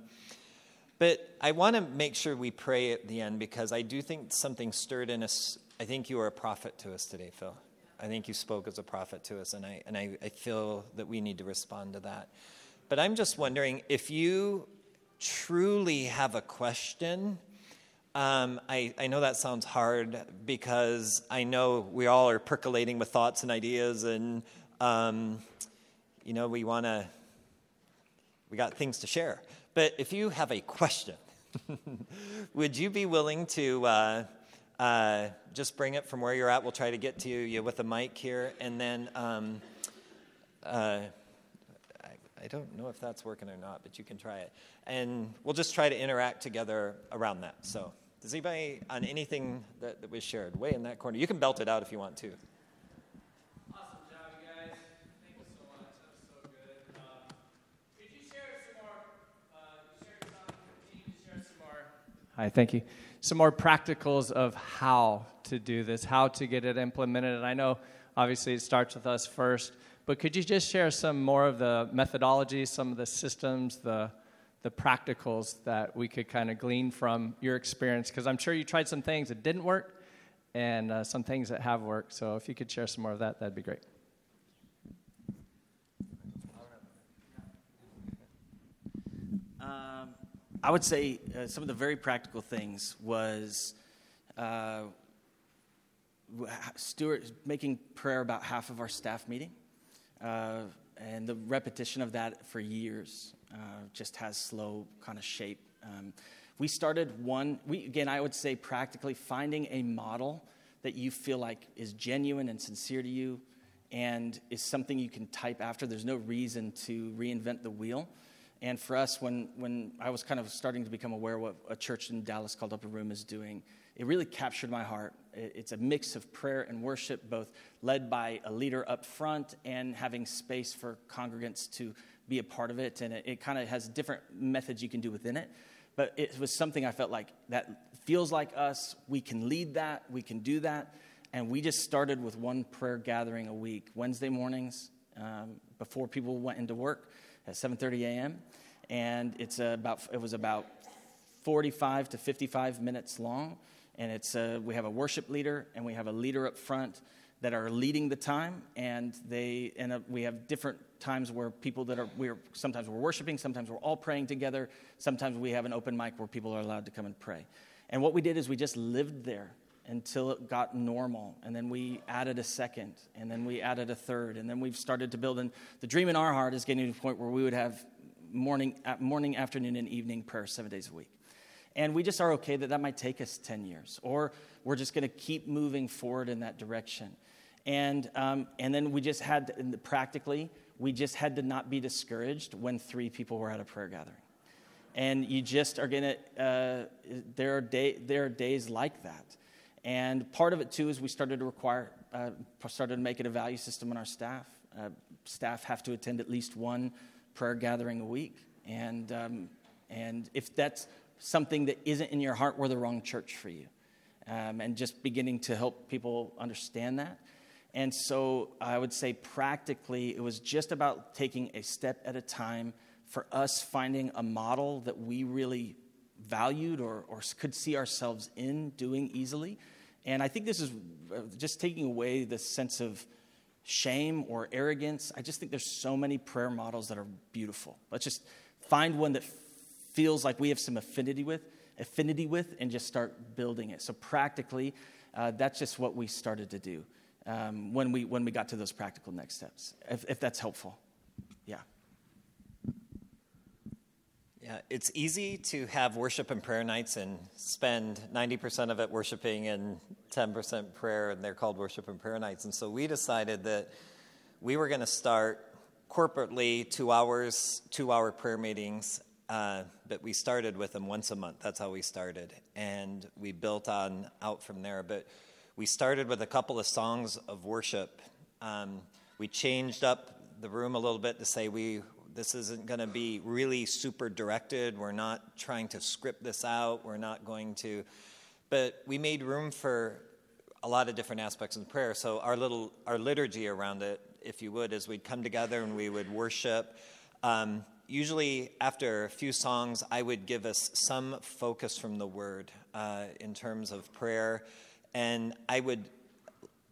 but I want to make sure we pray at the end because I do think something stirred in us. I think you were a prophet to us today, Phil. I think you spoke as a prophet to us, and I, and I, I feel that we need to respond to that. But I'm just wondering if you truly have a question. Um, I, I know that sounds hard because I know we all are percolating with thoughts and ideas, and um, you know we want to. We got things to share. But if you have a question, would you be willing to uh, uh, just bring it from where you're at? We'll try to get to you with a mic here, and then. Um, uh, I don't know if that's working or not, but you can try it. And we'll just try to interact together around that. So, does anybody on anything that, that was shared? Way in that corner. You can belt it out if you want to. Awesome job, guys. Thank you so much. So good. Um, could you share some more? Uh, share some, continue to share some more. Hi, thank you. Some more practicals of how to do this, how to get it implemented. And I know, obviously, it starts with us first. But could you just share some more of the methodology, some of the systems, the the practicals that we could kind of glean from your experience? Because I'm sure you tried some things that didn't work, and uh, some things that have worked. So if you could share some more of that, that'd be great. Um, I would say uh, some of the very practical things was. Uh, Stuart making prayer about half of our staff meeting uh, and the repetition of that for years uh, just has slow kind of shape. Um, we started one, we, again, I would say practically finding a model that you feel like is genuine and sincere to you and is something you can type after. There's no reason to reinvent the wheel. And for us, when, when I was kind of starting to become aware of what a church in Dallas called Upper Room is doing, it really captured my heart. It's a mix of prayer and worship, both led by a leader up front and having space for congregants to be a part of it. And it, it kind of has different methods you can do within it. But it was something I felt like that feels like us. We can lead that, we can do that. And we just started with one prayer gathering a week, Wednesday mornings, um, before people went into work at 7:30 a.m. And it's about it was about 45 to 55 minutes long and it's a, we have a worship leader and we have a leader up front that are leading the time. And they and a, we have different times where people that are we're sometimes we're worshiping sometimes we're all praying together. Sometimes we have an open mic where people are allowed to come and pray. And what we did is we just lived there until it got normal. And then we added a second. And then we added a third. And then we've started to build. And the dream in our heart is getting to the point where we would have morning morning afternoon and evening prayer seven days a week and we just are okay that that might take us 10 years, or we're just going to keep moving forward in that direction. And, um, and then we just had, to, practically, we just had to not be discouraged when three people were at a prayer gathering. And you just are going to, uh, there, are day, there are days like that. And part of it, too, is we started to require, uh, started to make it a value system in our staff. Uh, staff have to attend at least one prayer gathering a week. And, um, and if that's something that isn't in your heart, we're the wrong church for you. Um, and just beginning to help people understand that. And so I would say practically, it was just about taking a step at a time for us finding a model that we really valued or, or could see ourselves in doing easily. And I think this is uh, just taking away the sense of shame or arrogance. I just think there's so many prayer models that are beautiful. Let's just find one that feels like we have some affinity with affinity with and just start building it. So, practically, uh, that's just what we started to do um, when, we, when we got to those practical next steps, if, if that's helpful. Yeah. Yeah, it's easy to have worship and prayer nights and spend 90% of it worshiping and 10% prayer, and they're called worship and prayer nights. And so we decided that we were going to start corporately two hours, two hour prayer meetings, uh, but we started with them once a month. That's how we started. And we built on out from there. But we started with a couple of songs of worship. Um, we changed up the room a little bit to say we this isn't going to be really super directed. We're not trying to script this out. We're not going to, but we made room for a lot of different aspects of prayer. So our little our liturgy around it, if you would, is we'd come together and we would worship. Um, usually, after a few songs, I would give us some focus from the Word uh, in terms of prayer, and I would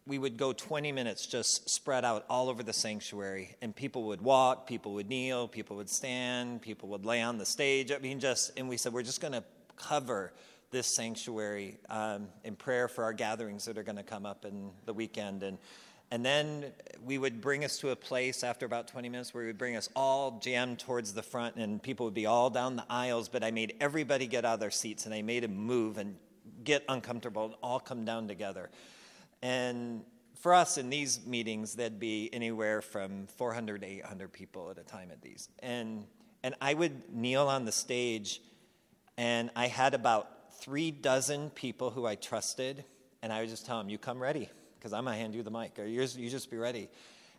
we would go 20 minutes just spread out all over the sanctuary. And people would walk people would kneel people would stand people would lay on the stage. I mean just and we said we're just going to cover this sanctuary um, in prayer for our gatherings that are going to come up in the weekend. And and then we would bring us to a place after about 20 minutes where we would bring us all jammed towards the front and people would be all down the aisles but i made everybody get out of their seats and i made them move and get uncomfortable and all come down together and for us in these meetings, there'd be anywhere from 400 to 800 people at a time at these. And, and I would kneel on the stage, and I had about three dozen people who I trusted, and I would just tell them, You come ready, because I'm going to hand you the mic, or you just be ready.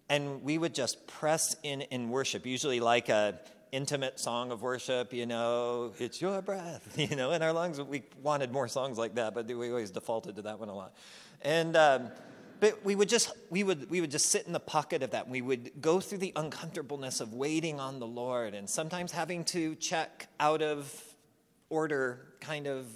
And we would just press in in worship, usually like a intimate song of worship, you know, it's your breath, you know, in our lungs. We wanted more songs like that, but we always defaulted to that one a lot. And um, but we would just we would we would just sit in the pocket of that. We would go through the uncomfortableness of waiting on the Lord, and sometimes having to check out of order, kind of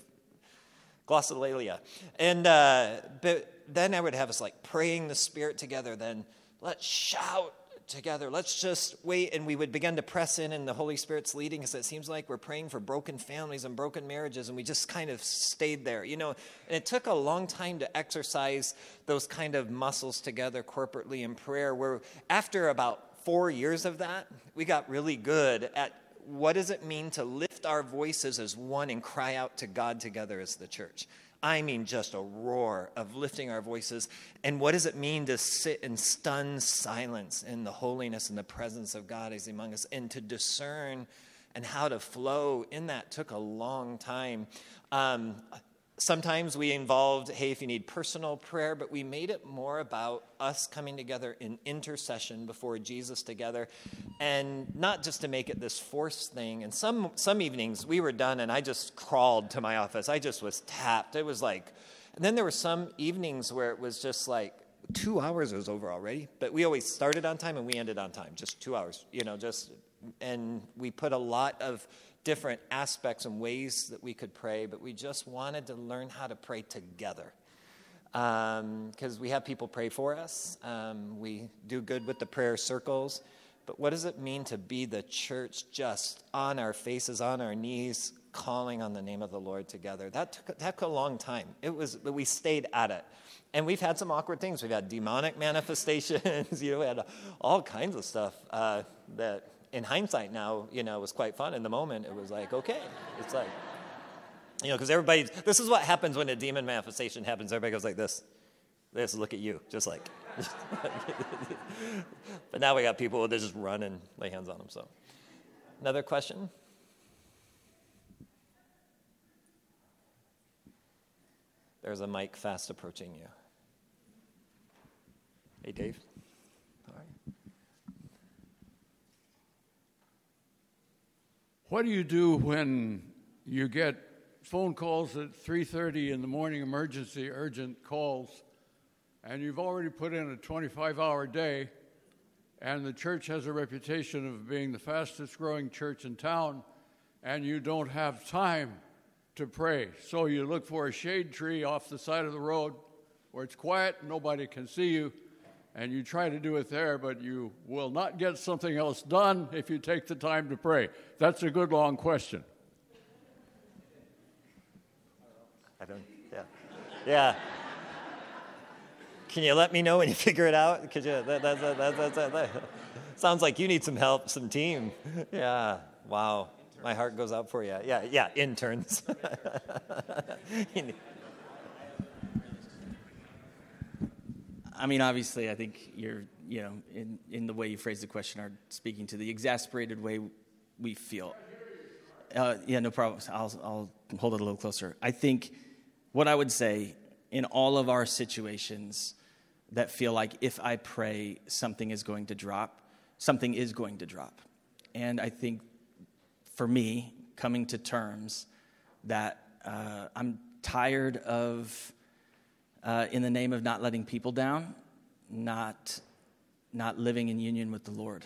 glossolalia. And uh, but then I would have us like praying the Spirit together. Then let's shout together. Let's just wait. And we would begin to press in, and the Holy Spirit's leading us. It seems like we're praying for broken families and broken marriages, and we just kind of stayed there, you know. And it took a long time to exercise those kind of muscles together corporately in prayer, where after about four years of that, we got really good at what does it mean to lift our voices as one and cry out to God together as the church. I mean, just a roar of lifting our voices. And what does it mean to sit in stunned silence in the holiness and the presence of God is among us and to discern and how to flow in that took a long time. Um, Sometimes we involved, hey, if you need personal prayer, but we made it more about us coming together in intercession before Jesus together, and not just to make it this forced thing. And some some evenings we were done, and I just crawled to my office. I just was tapped. It was like, and then there were some evenings where it was just like two hours was over already, but we always started on time and we ended on time, just two hours, you know, just, and we put a lot of different aspects and ways that we could pray, but we just wanted to learn how to pray together. Because um, we have people pray for us, um, we do good with the prayer circles. But what does it mean to be the church just on our faces, on our knees, calling on the name of the Lord together? That took, that took a long time. It was, but we stayed at it. And we've had some awkward things. We've had demonic manifestations. you know, we had all kinds of stuff uh, that in hindsight now, you know, was quite fun. In the moment, it was like, okay. It's like, you know, because everybody, this is what happens when a demon manifestation happens. Everybody goes like this. They just look at you, just like. but now we got people that just run and lay hands on them. So, another question? There's a mic fast approaching you. Hey, Dave. What do you do when you get phone calls at 3:30 in the morning emergency urgent calls and you've already put in a 25-hour day and the church has a reputation of being the fastest growing church in town and you don't have time to pray. So you look for a shade tree off the side of the road where it's quiet, nobody can see you and you try to do it there, but you will not get something else done if you take the time to pray? That's a good long question. I don't. yeah. yeah. Can you let me know when you figure it out? Could you? That, that, that, that, sounds like you need some help, some team. Yeah. Wow. My heart goes out for you. Yeah. Yeah. Interns. I mean, obviously, I think you're, you know, in, in the way you phrase the question, are speaking to the exasperated way we feel. Uh, yeah, no problem. I'll, I'll hold it a little closer. I think what I would say in all of our situations that feel like if I pray, something is going to drop, something is going to drop. And I think for me, coming to terms that uh, I'm tired of uh, in the name of not letting people down, not, not living in union with the Lord.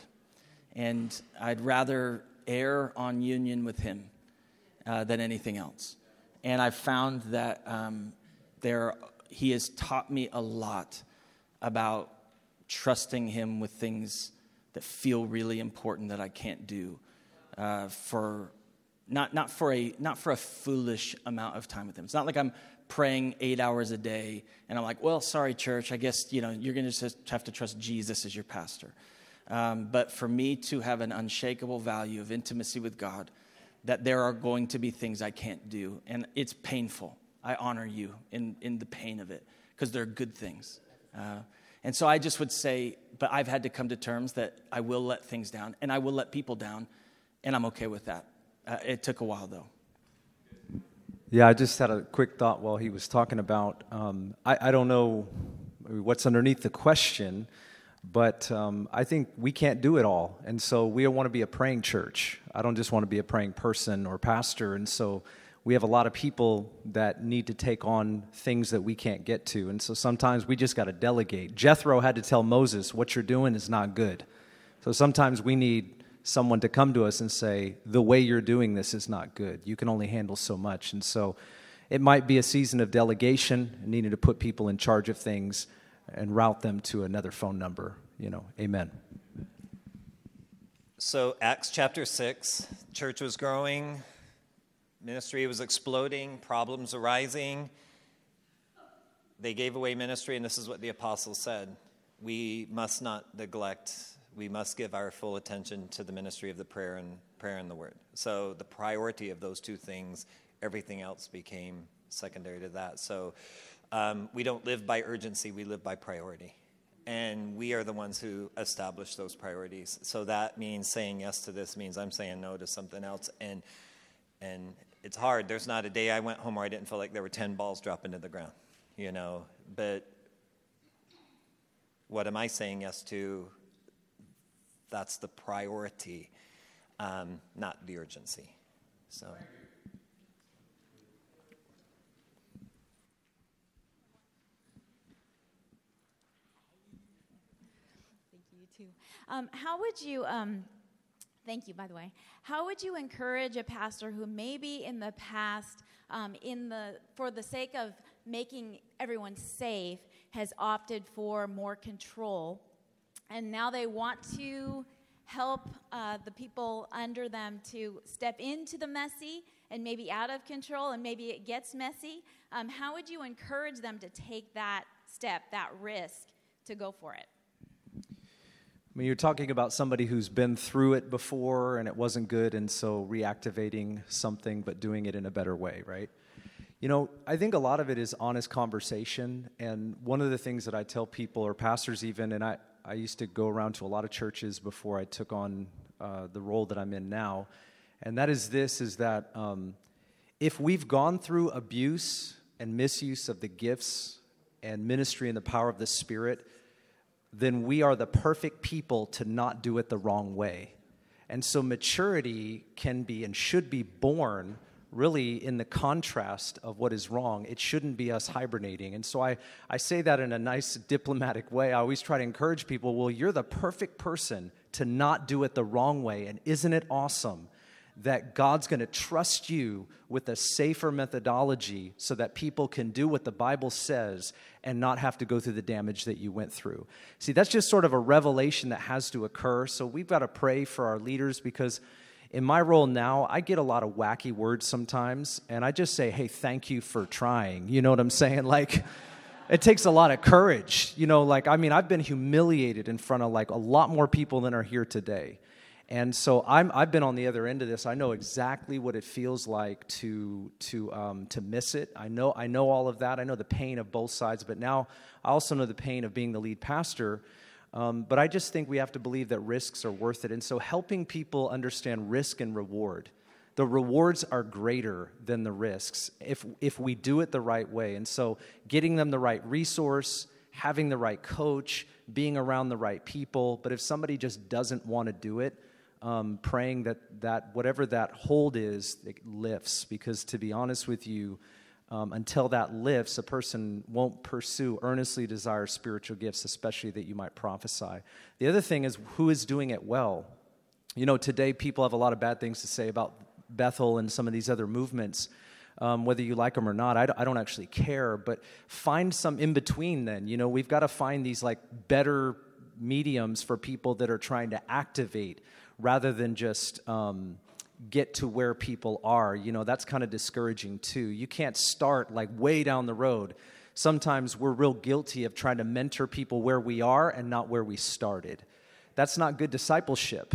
And I'd rather err on union with Him uh, than anything else. And I've found that um, there, He has taught me a lot about trusting Him with things that feel really important that I can't do uh, for not, not, for a, not for a foolish amount of time with Him. It's not like I'm praying eight hours a day, and I'm like, well, sorry, church, I guess you know you're going to just have to trust Jesus as your pastor. Um, but for me to have an unshakable value of intimacy with God, that there are going to be things I can't do, and it's painful. I honor you in, in the pain of it because they're good things. Uh, and so I just would say, but I've had to come to terms that I will let things down and I will let people down, and I'm okay with that. Uh, it took a while though. Yeah, I just had a quick thought while he was talking about. Um, I, I, don't know what's underneath the question, but um, I think we can't do it all. And so we want to be a praying church. I don't just want to be a praying person or pastor. And so we have a lot of people that need to take on things that we can't get to. And so sometimes we just got to delegate. Jethro had to tell Moses, what you're doing is not good. So sometimes we need someone to come to us and say, the way you're doing this is not good. You can only handle so much. And so it might be a season of delegation, needing to put people in charge of things and route them to another phone number. You know, amen. So, Acts chapter 6, church was growing, ministry was exploding, problems arising. They gave away ministry, and this is what the apostles said We must not neglect we must give our full attention to the ministry of the prayer and prayer and the word. So the priority of those two things, everything else became secondary to that. So um, we don't live by urgency, we live by priority. And we are the ones who establish those priorities. So that means saying yes to this means I'm saying no to something else. And and it's hard. There's not a day I went home where I didn't feel like there were 10 balls dropping to the ground, you know. But what am I saying yes to? That's the priority, um, not the urgency. So. Thank you, too. Um, how would you, um, thank you, by the way, how would you encourage a pastor who maybe in the past, um, in the, for the sake of making everyone safe, has opted for more control and now they want to help uh, the people under them to step into the messy and maybe out of control, and maybe it gets messy. Um, how would you encourage them to take that step, that risk, to go for it? I mean, you're talking about somebody who's been through it before and it wasn't good, and so reactivating something but doing it in a better way, right? You know, I think a lot of it is honest conversation. And one of the things that I tell people, or pastors even, and I, I used to go around to a lot of churches before I took on uh, the role that I'm in now, and that is this: is that um, if we've gone through abuse and misuse of the gifts and ministry and the power of the Spirit, then we are the perfect people to not do it the wrong way. And so maturity can be and should be born really in the contrast of what is wrong. It shouldn't be us hibernating. And so I, I say that in a nice diplomatic way. I always try to encourage people well, you're the perfect person to not do it the wrong way. And isn't it awesome? That God's going to trust you with a safer methodology so that people can do what the Bible says and not have to go through the damage that you went through. See, that's just sort of a revelation that has to occur. So we've got to pray for our leaders because in my role now, I get a lot of wacky words sometimes, and I just say, hey, thank you for trying. You know what I'm saying? Like, it takes a lot of courage. You know, like, I mean, I've been humiliated in front of like a lot more people than are here today. And so I'm, I've been on the other end of this. I know exactly what it feels like to, to, um, to miss it. I know, I know all of that. I know the pain of both sides, but now I also know the pain of being the lead pastor um, but I just think we have to believe that risks are worth it. And so helping people understand risk and reward. The rewards are greater than the risks if, if we do it the right way. And so getting them the right resource, having the right coach, being around the right people. But if somebody just doesn't want to do it, um, praying that, that whatever that hold is, it lifts. Because to be honest with you, um, until that lifts, a person won't pursue, earnestly desire spiritual gifts, especially that you might prophesy. The other thing is who is doing it well. You know, today people have a lot of bad things to say about Bethel and some of these other movements. Um, whether you like them or not, I, I don't actually care, but find some in between then. You know, we've got to find these like better mediums for people that are trying to activate rather than just. Um, get to where people are. You know, that's kind of discouraging too. You can't start like way down the road. Sometimes we're real guilty of trying to mentor people where we are and not where we started. That's not good discipleship.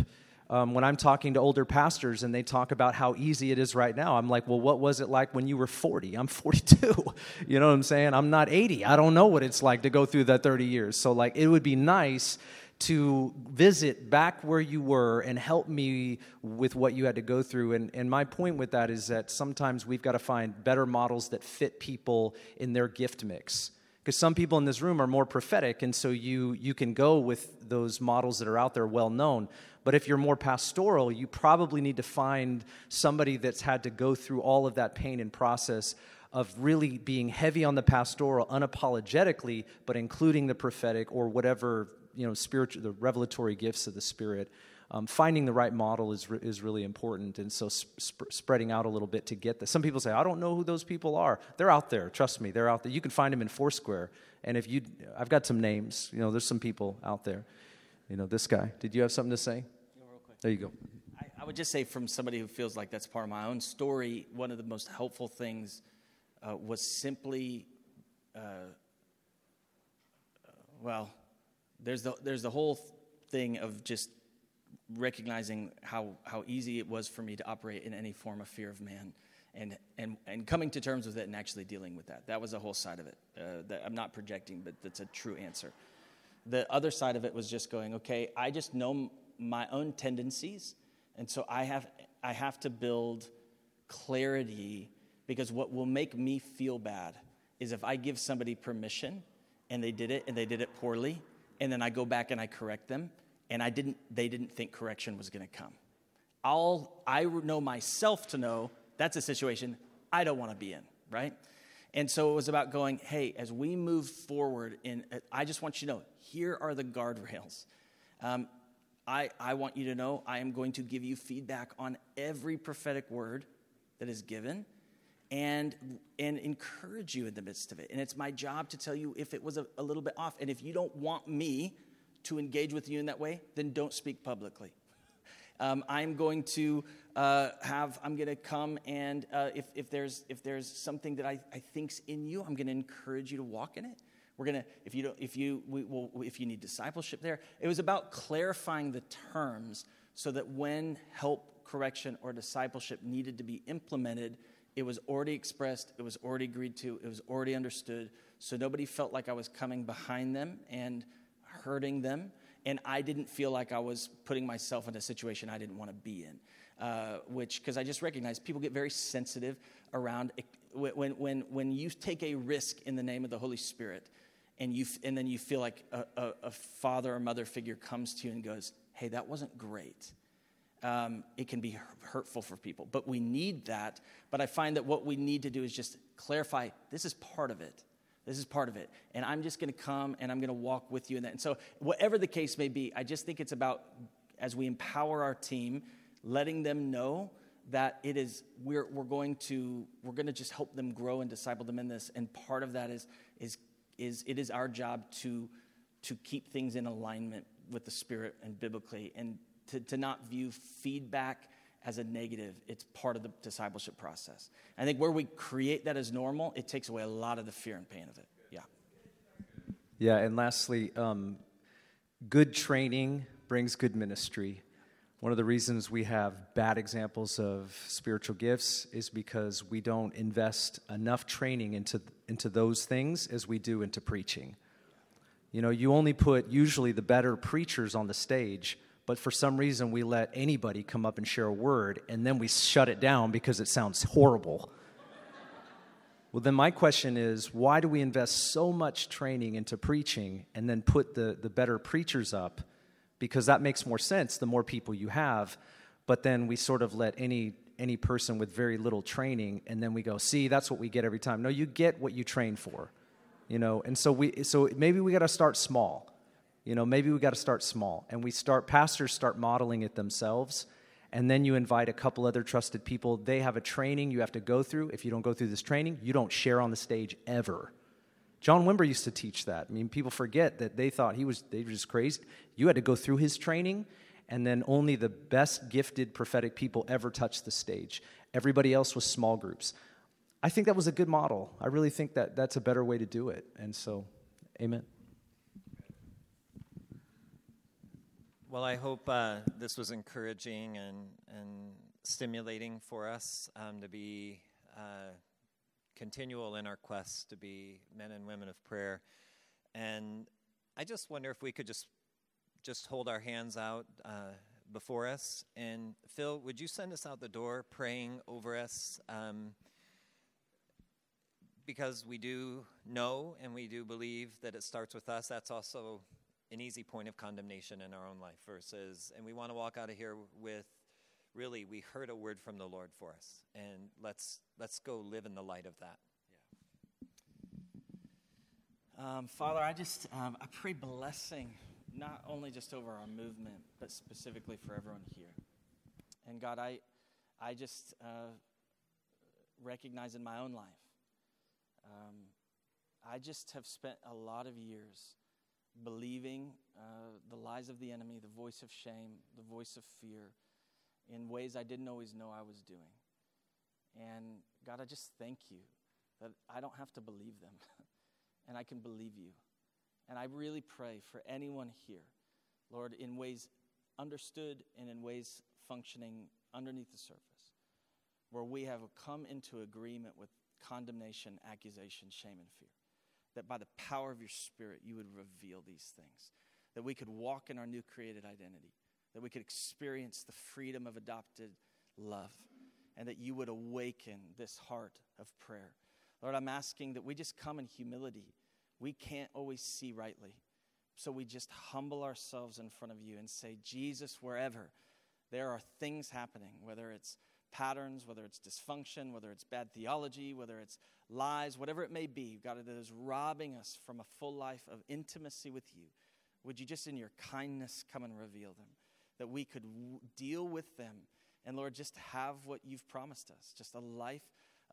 Um, when I'm talking to older pastors and they talk about how easy it is right now, I'm like, well, what was it like when you were 40? I'm 42. you know what I'm saying? I'm not 80. I don't know what it's like to go through that 30 years. So, like, it would be nice to visit back where you were and help me with what you had to go through. And, and my point with that is that sometimes we've got to find better models that fit people in their gift mix. Because some people in this room are more prophetic, and so you, you can go with those models that are out there well known. But if you're more pastoral, you probably need to find somebody that's had to go through all of that pain and process of really being heavy on the pastoral unapologetically, but including the prophetic or whatever you know, spiritual, the revelatory gifts of the Spirit. Um, finding the right model is, re- is really important. And so sp- spreading out a little bit to get that. Some people say, I don't know who those people are. They're out there. Trust me, they're out there. You can find them in Foursquare. And if you, I've got some names. You know, there's some people out there. You know, this guy. Did you have something to say? There you go. I, I, would just say, from somebody who feels like that's part of my own story, one of the most helpful things uh, was simply, uh, uh well, there's the, there's the whole thing of just recognizing how, how easy it was for me to operate in any form of fear of man and, and, and coming to terms with it and actually dealing with that. That was the whole side of it. Uh, that I'm not projecting, but that's a true answer. The other side of it was just going, okay, I just know my own tendencies, and so I have, I have to build clarity because what will make me feel bad is if I give somebody permission and they did it and they did it poorly, and then I go back and I correct them, and I didn't, they didn't think correction was going to come. All I know myself to know that's a situation I don't want to be in, right? And so it was about going, hey, as we move forward, in, I just want you to know here are the guardrails. Um, I, I want you to know I am going to give you feedback on every prophetic word that is given and and encourage you in the midst of it. And it's my job to tell you if it was a, a, little bit off. And if you don't want me to engage with you in that way then don't speak publicly. Um, i'm going to uh, have i'm going to come and uh, if, if there's if there's something that I, I think's in you i'm going to encourage you to walk in it. We're going to if you don't if you we will if you need discipleship there. It was about clarifying the terms so that when help correction or discipleship needed to be implemented it was already expressed, it was already agreed to, it was already understood. So nobody felt like I was coming behind them and hurting them. And I didn't feel like I was putting myself in a situation I didn't want to be in. Uh, which, because I just recognize people get very sensitive around when, when, when you take a risk in the name of the Holy Spirit and, you, and then you feel like a, a, a father or mother figure comes to you and goes, hey, that wasn't great um, it can be hurtful for people. But we need that. But I find that what we need to do is just clarify this is part of it. This is part of it. And I'm just going to come and I'm going to walk with you in that. And so, whatever the case may be, I just think it's about as we empower our team, letting them know that it is we're, we're going to we're going to just help them grow and disciple them in this and part of that is is is it is our job to to keep things in alignment with the spirit and biblically and to, to not view feedback as a negative. It's part of the discipleship process. I think where we create that as normal, it takes away a lot of the fear and pain of it. Yeah. Yeah, and lastly, um, good training brings good ministry. One of the reasons we have bad examples of spiritual gifts is because we don't invest enough training into, into those things as we do into preaching. You know, you only put usually the better preachers on the stage, but for some reason we let anybody come up and share a word and then we shut it down because it sounds horrible. well, then my question is why do we invest so much training into preaching and then put the, the better preachers up? because that makes more sense the more people you have. But then we sort of let any any person with very little training and then we go, "See, that's what we get every time." No, you get what you train for. You know, and so we so maybe we got to start small. You know, maybe we got to start small and we start pastors start modeling it themselves and then you invite a couple other trusted people. They have a training you have to go through. If you don't go through this training, you don't share on the stage ever. John Wimber used to teach that. I mean, people forget that they thought he was they were just crazy. You had to go through his training, and then only the best gifted prophetic people ever touched the stage. Everybody else was small groups. I think that was a good model. I really think that that's a better way to do it. And so, amen. Well, I hope uh, this was encouraging and, and stimulating for us um, to be. Uh, continual in our quest to be men and women of prayer. And I just wonder if we could just just hold our hands out uh, before us. And Phil, would you send us out the door praying over us? Um, because we do know and we do believe that it starts with us. That's also an easy point of condemnation in our own life versus, and we want to walk out of here with really we heard a word from the Lord for us, and let's let's go live in the light of that. Yeah. Um, Father, I just um, I pray blessing not only just over our movement, but specifically for everyone here. And God, I I just uh, recognize in my own life. Um, I just have spent a lot of years believing uh, the lies of the enemy, the voice of shame, the voice of fear in ways I didn't always know I was doing. And God, I just thank you that I don't have to believe them and I can believe you. And I really pray for anyone here, Lord, in ways understood and in ways functioning underneath the surface, where we have come into agreement with condemnation, accusation, shame, and fear. That by the power of your Spirit, you would reveal these things. That we could walk in our new created identity that we could experience the freedom of adopted love, and that you would awaken this heart of prayer. Lord, I'm asking that we just come in humility. We can't always see rightly. So we just humble ourselves in front of you and say, Jesus, wherever there are things happening, whether it's patterns, whether it's dysfunction, whether it's bad theology, whether it's lies, whatever it may be, God, that is robbing us from a full life of intimacy with you, would you just in your kindness come and reveal them? that we could w- deal with them. And Lord, just have what you've promised us just a life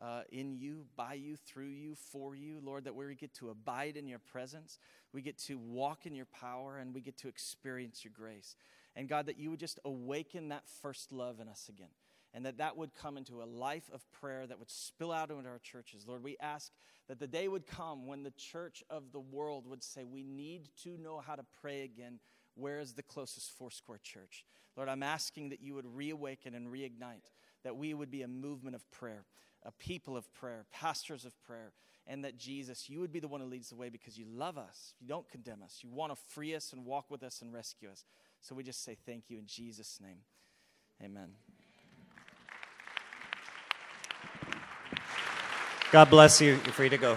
uh, in you, by you, through you, for you. Lord, that we get to abide in your presence, we get to walk in your power, and we get to experience your grace. And God, that you would just awaken that first love in us again. And that that would come into a life of prayer that would spill out into our churches. Lord, we ask that the day would come when the church of the world would say, We need to know how to pray again where is the closest Foursquare church? Lord, I'm asking that you would reawaken and reignite, that we would be a movement of prayer, a people of prayer, pastors of prayer, and that Jesus, you would be the one who leads the way because you love us. You don't condemn us. You want to free us and walk with us and rescue us. So we just say thank you in Jesus' name. Amen. God bless you. You're free to go.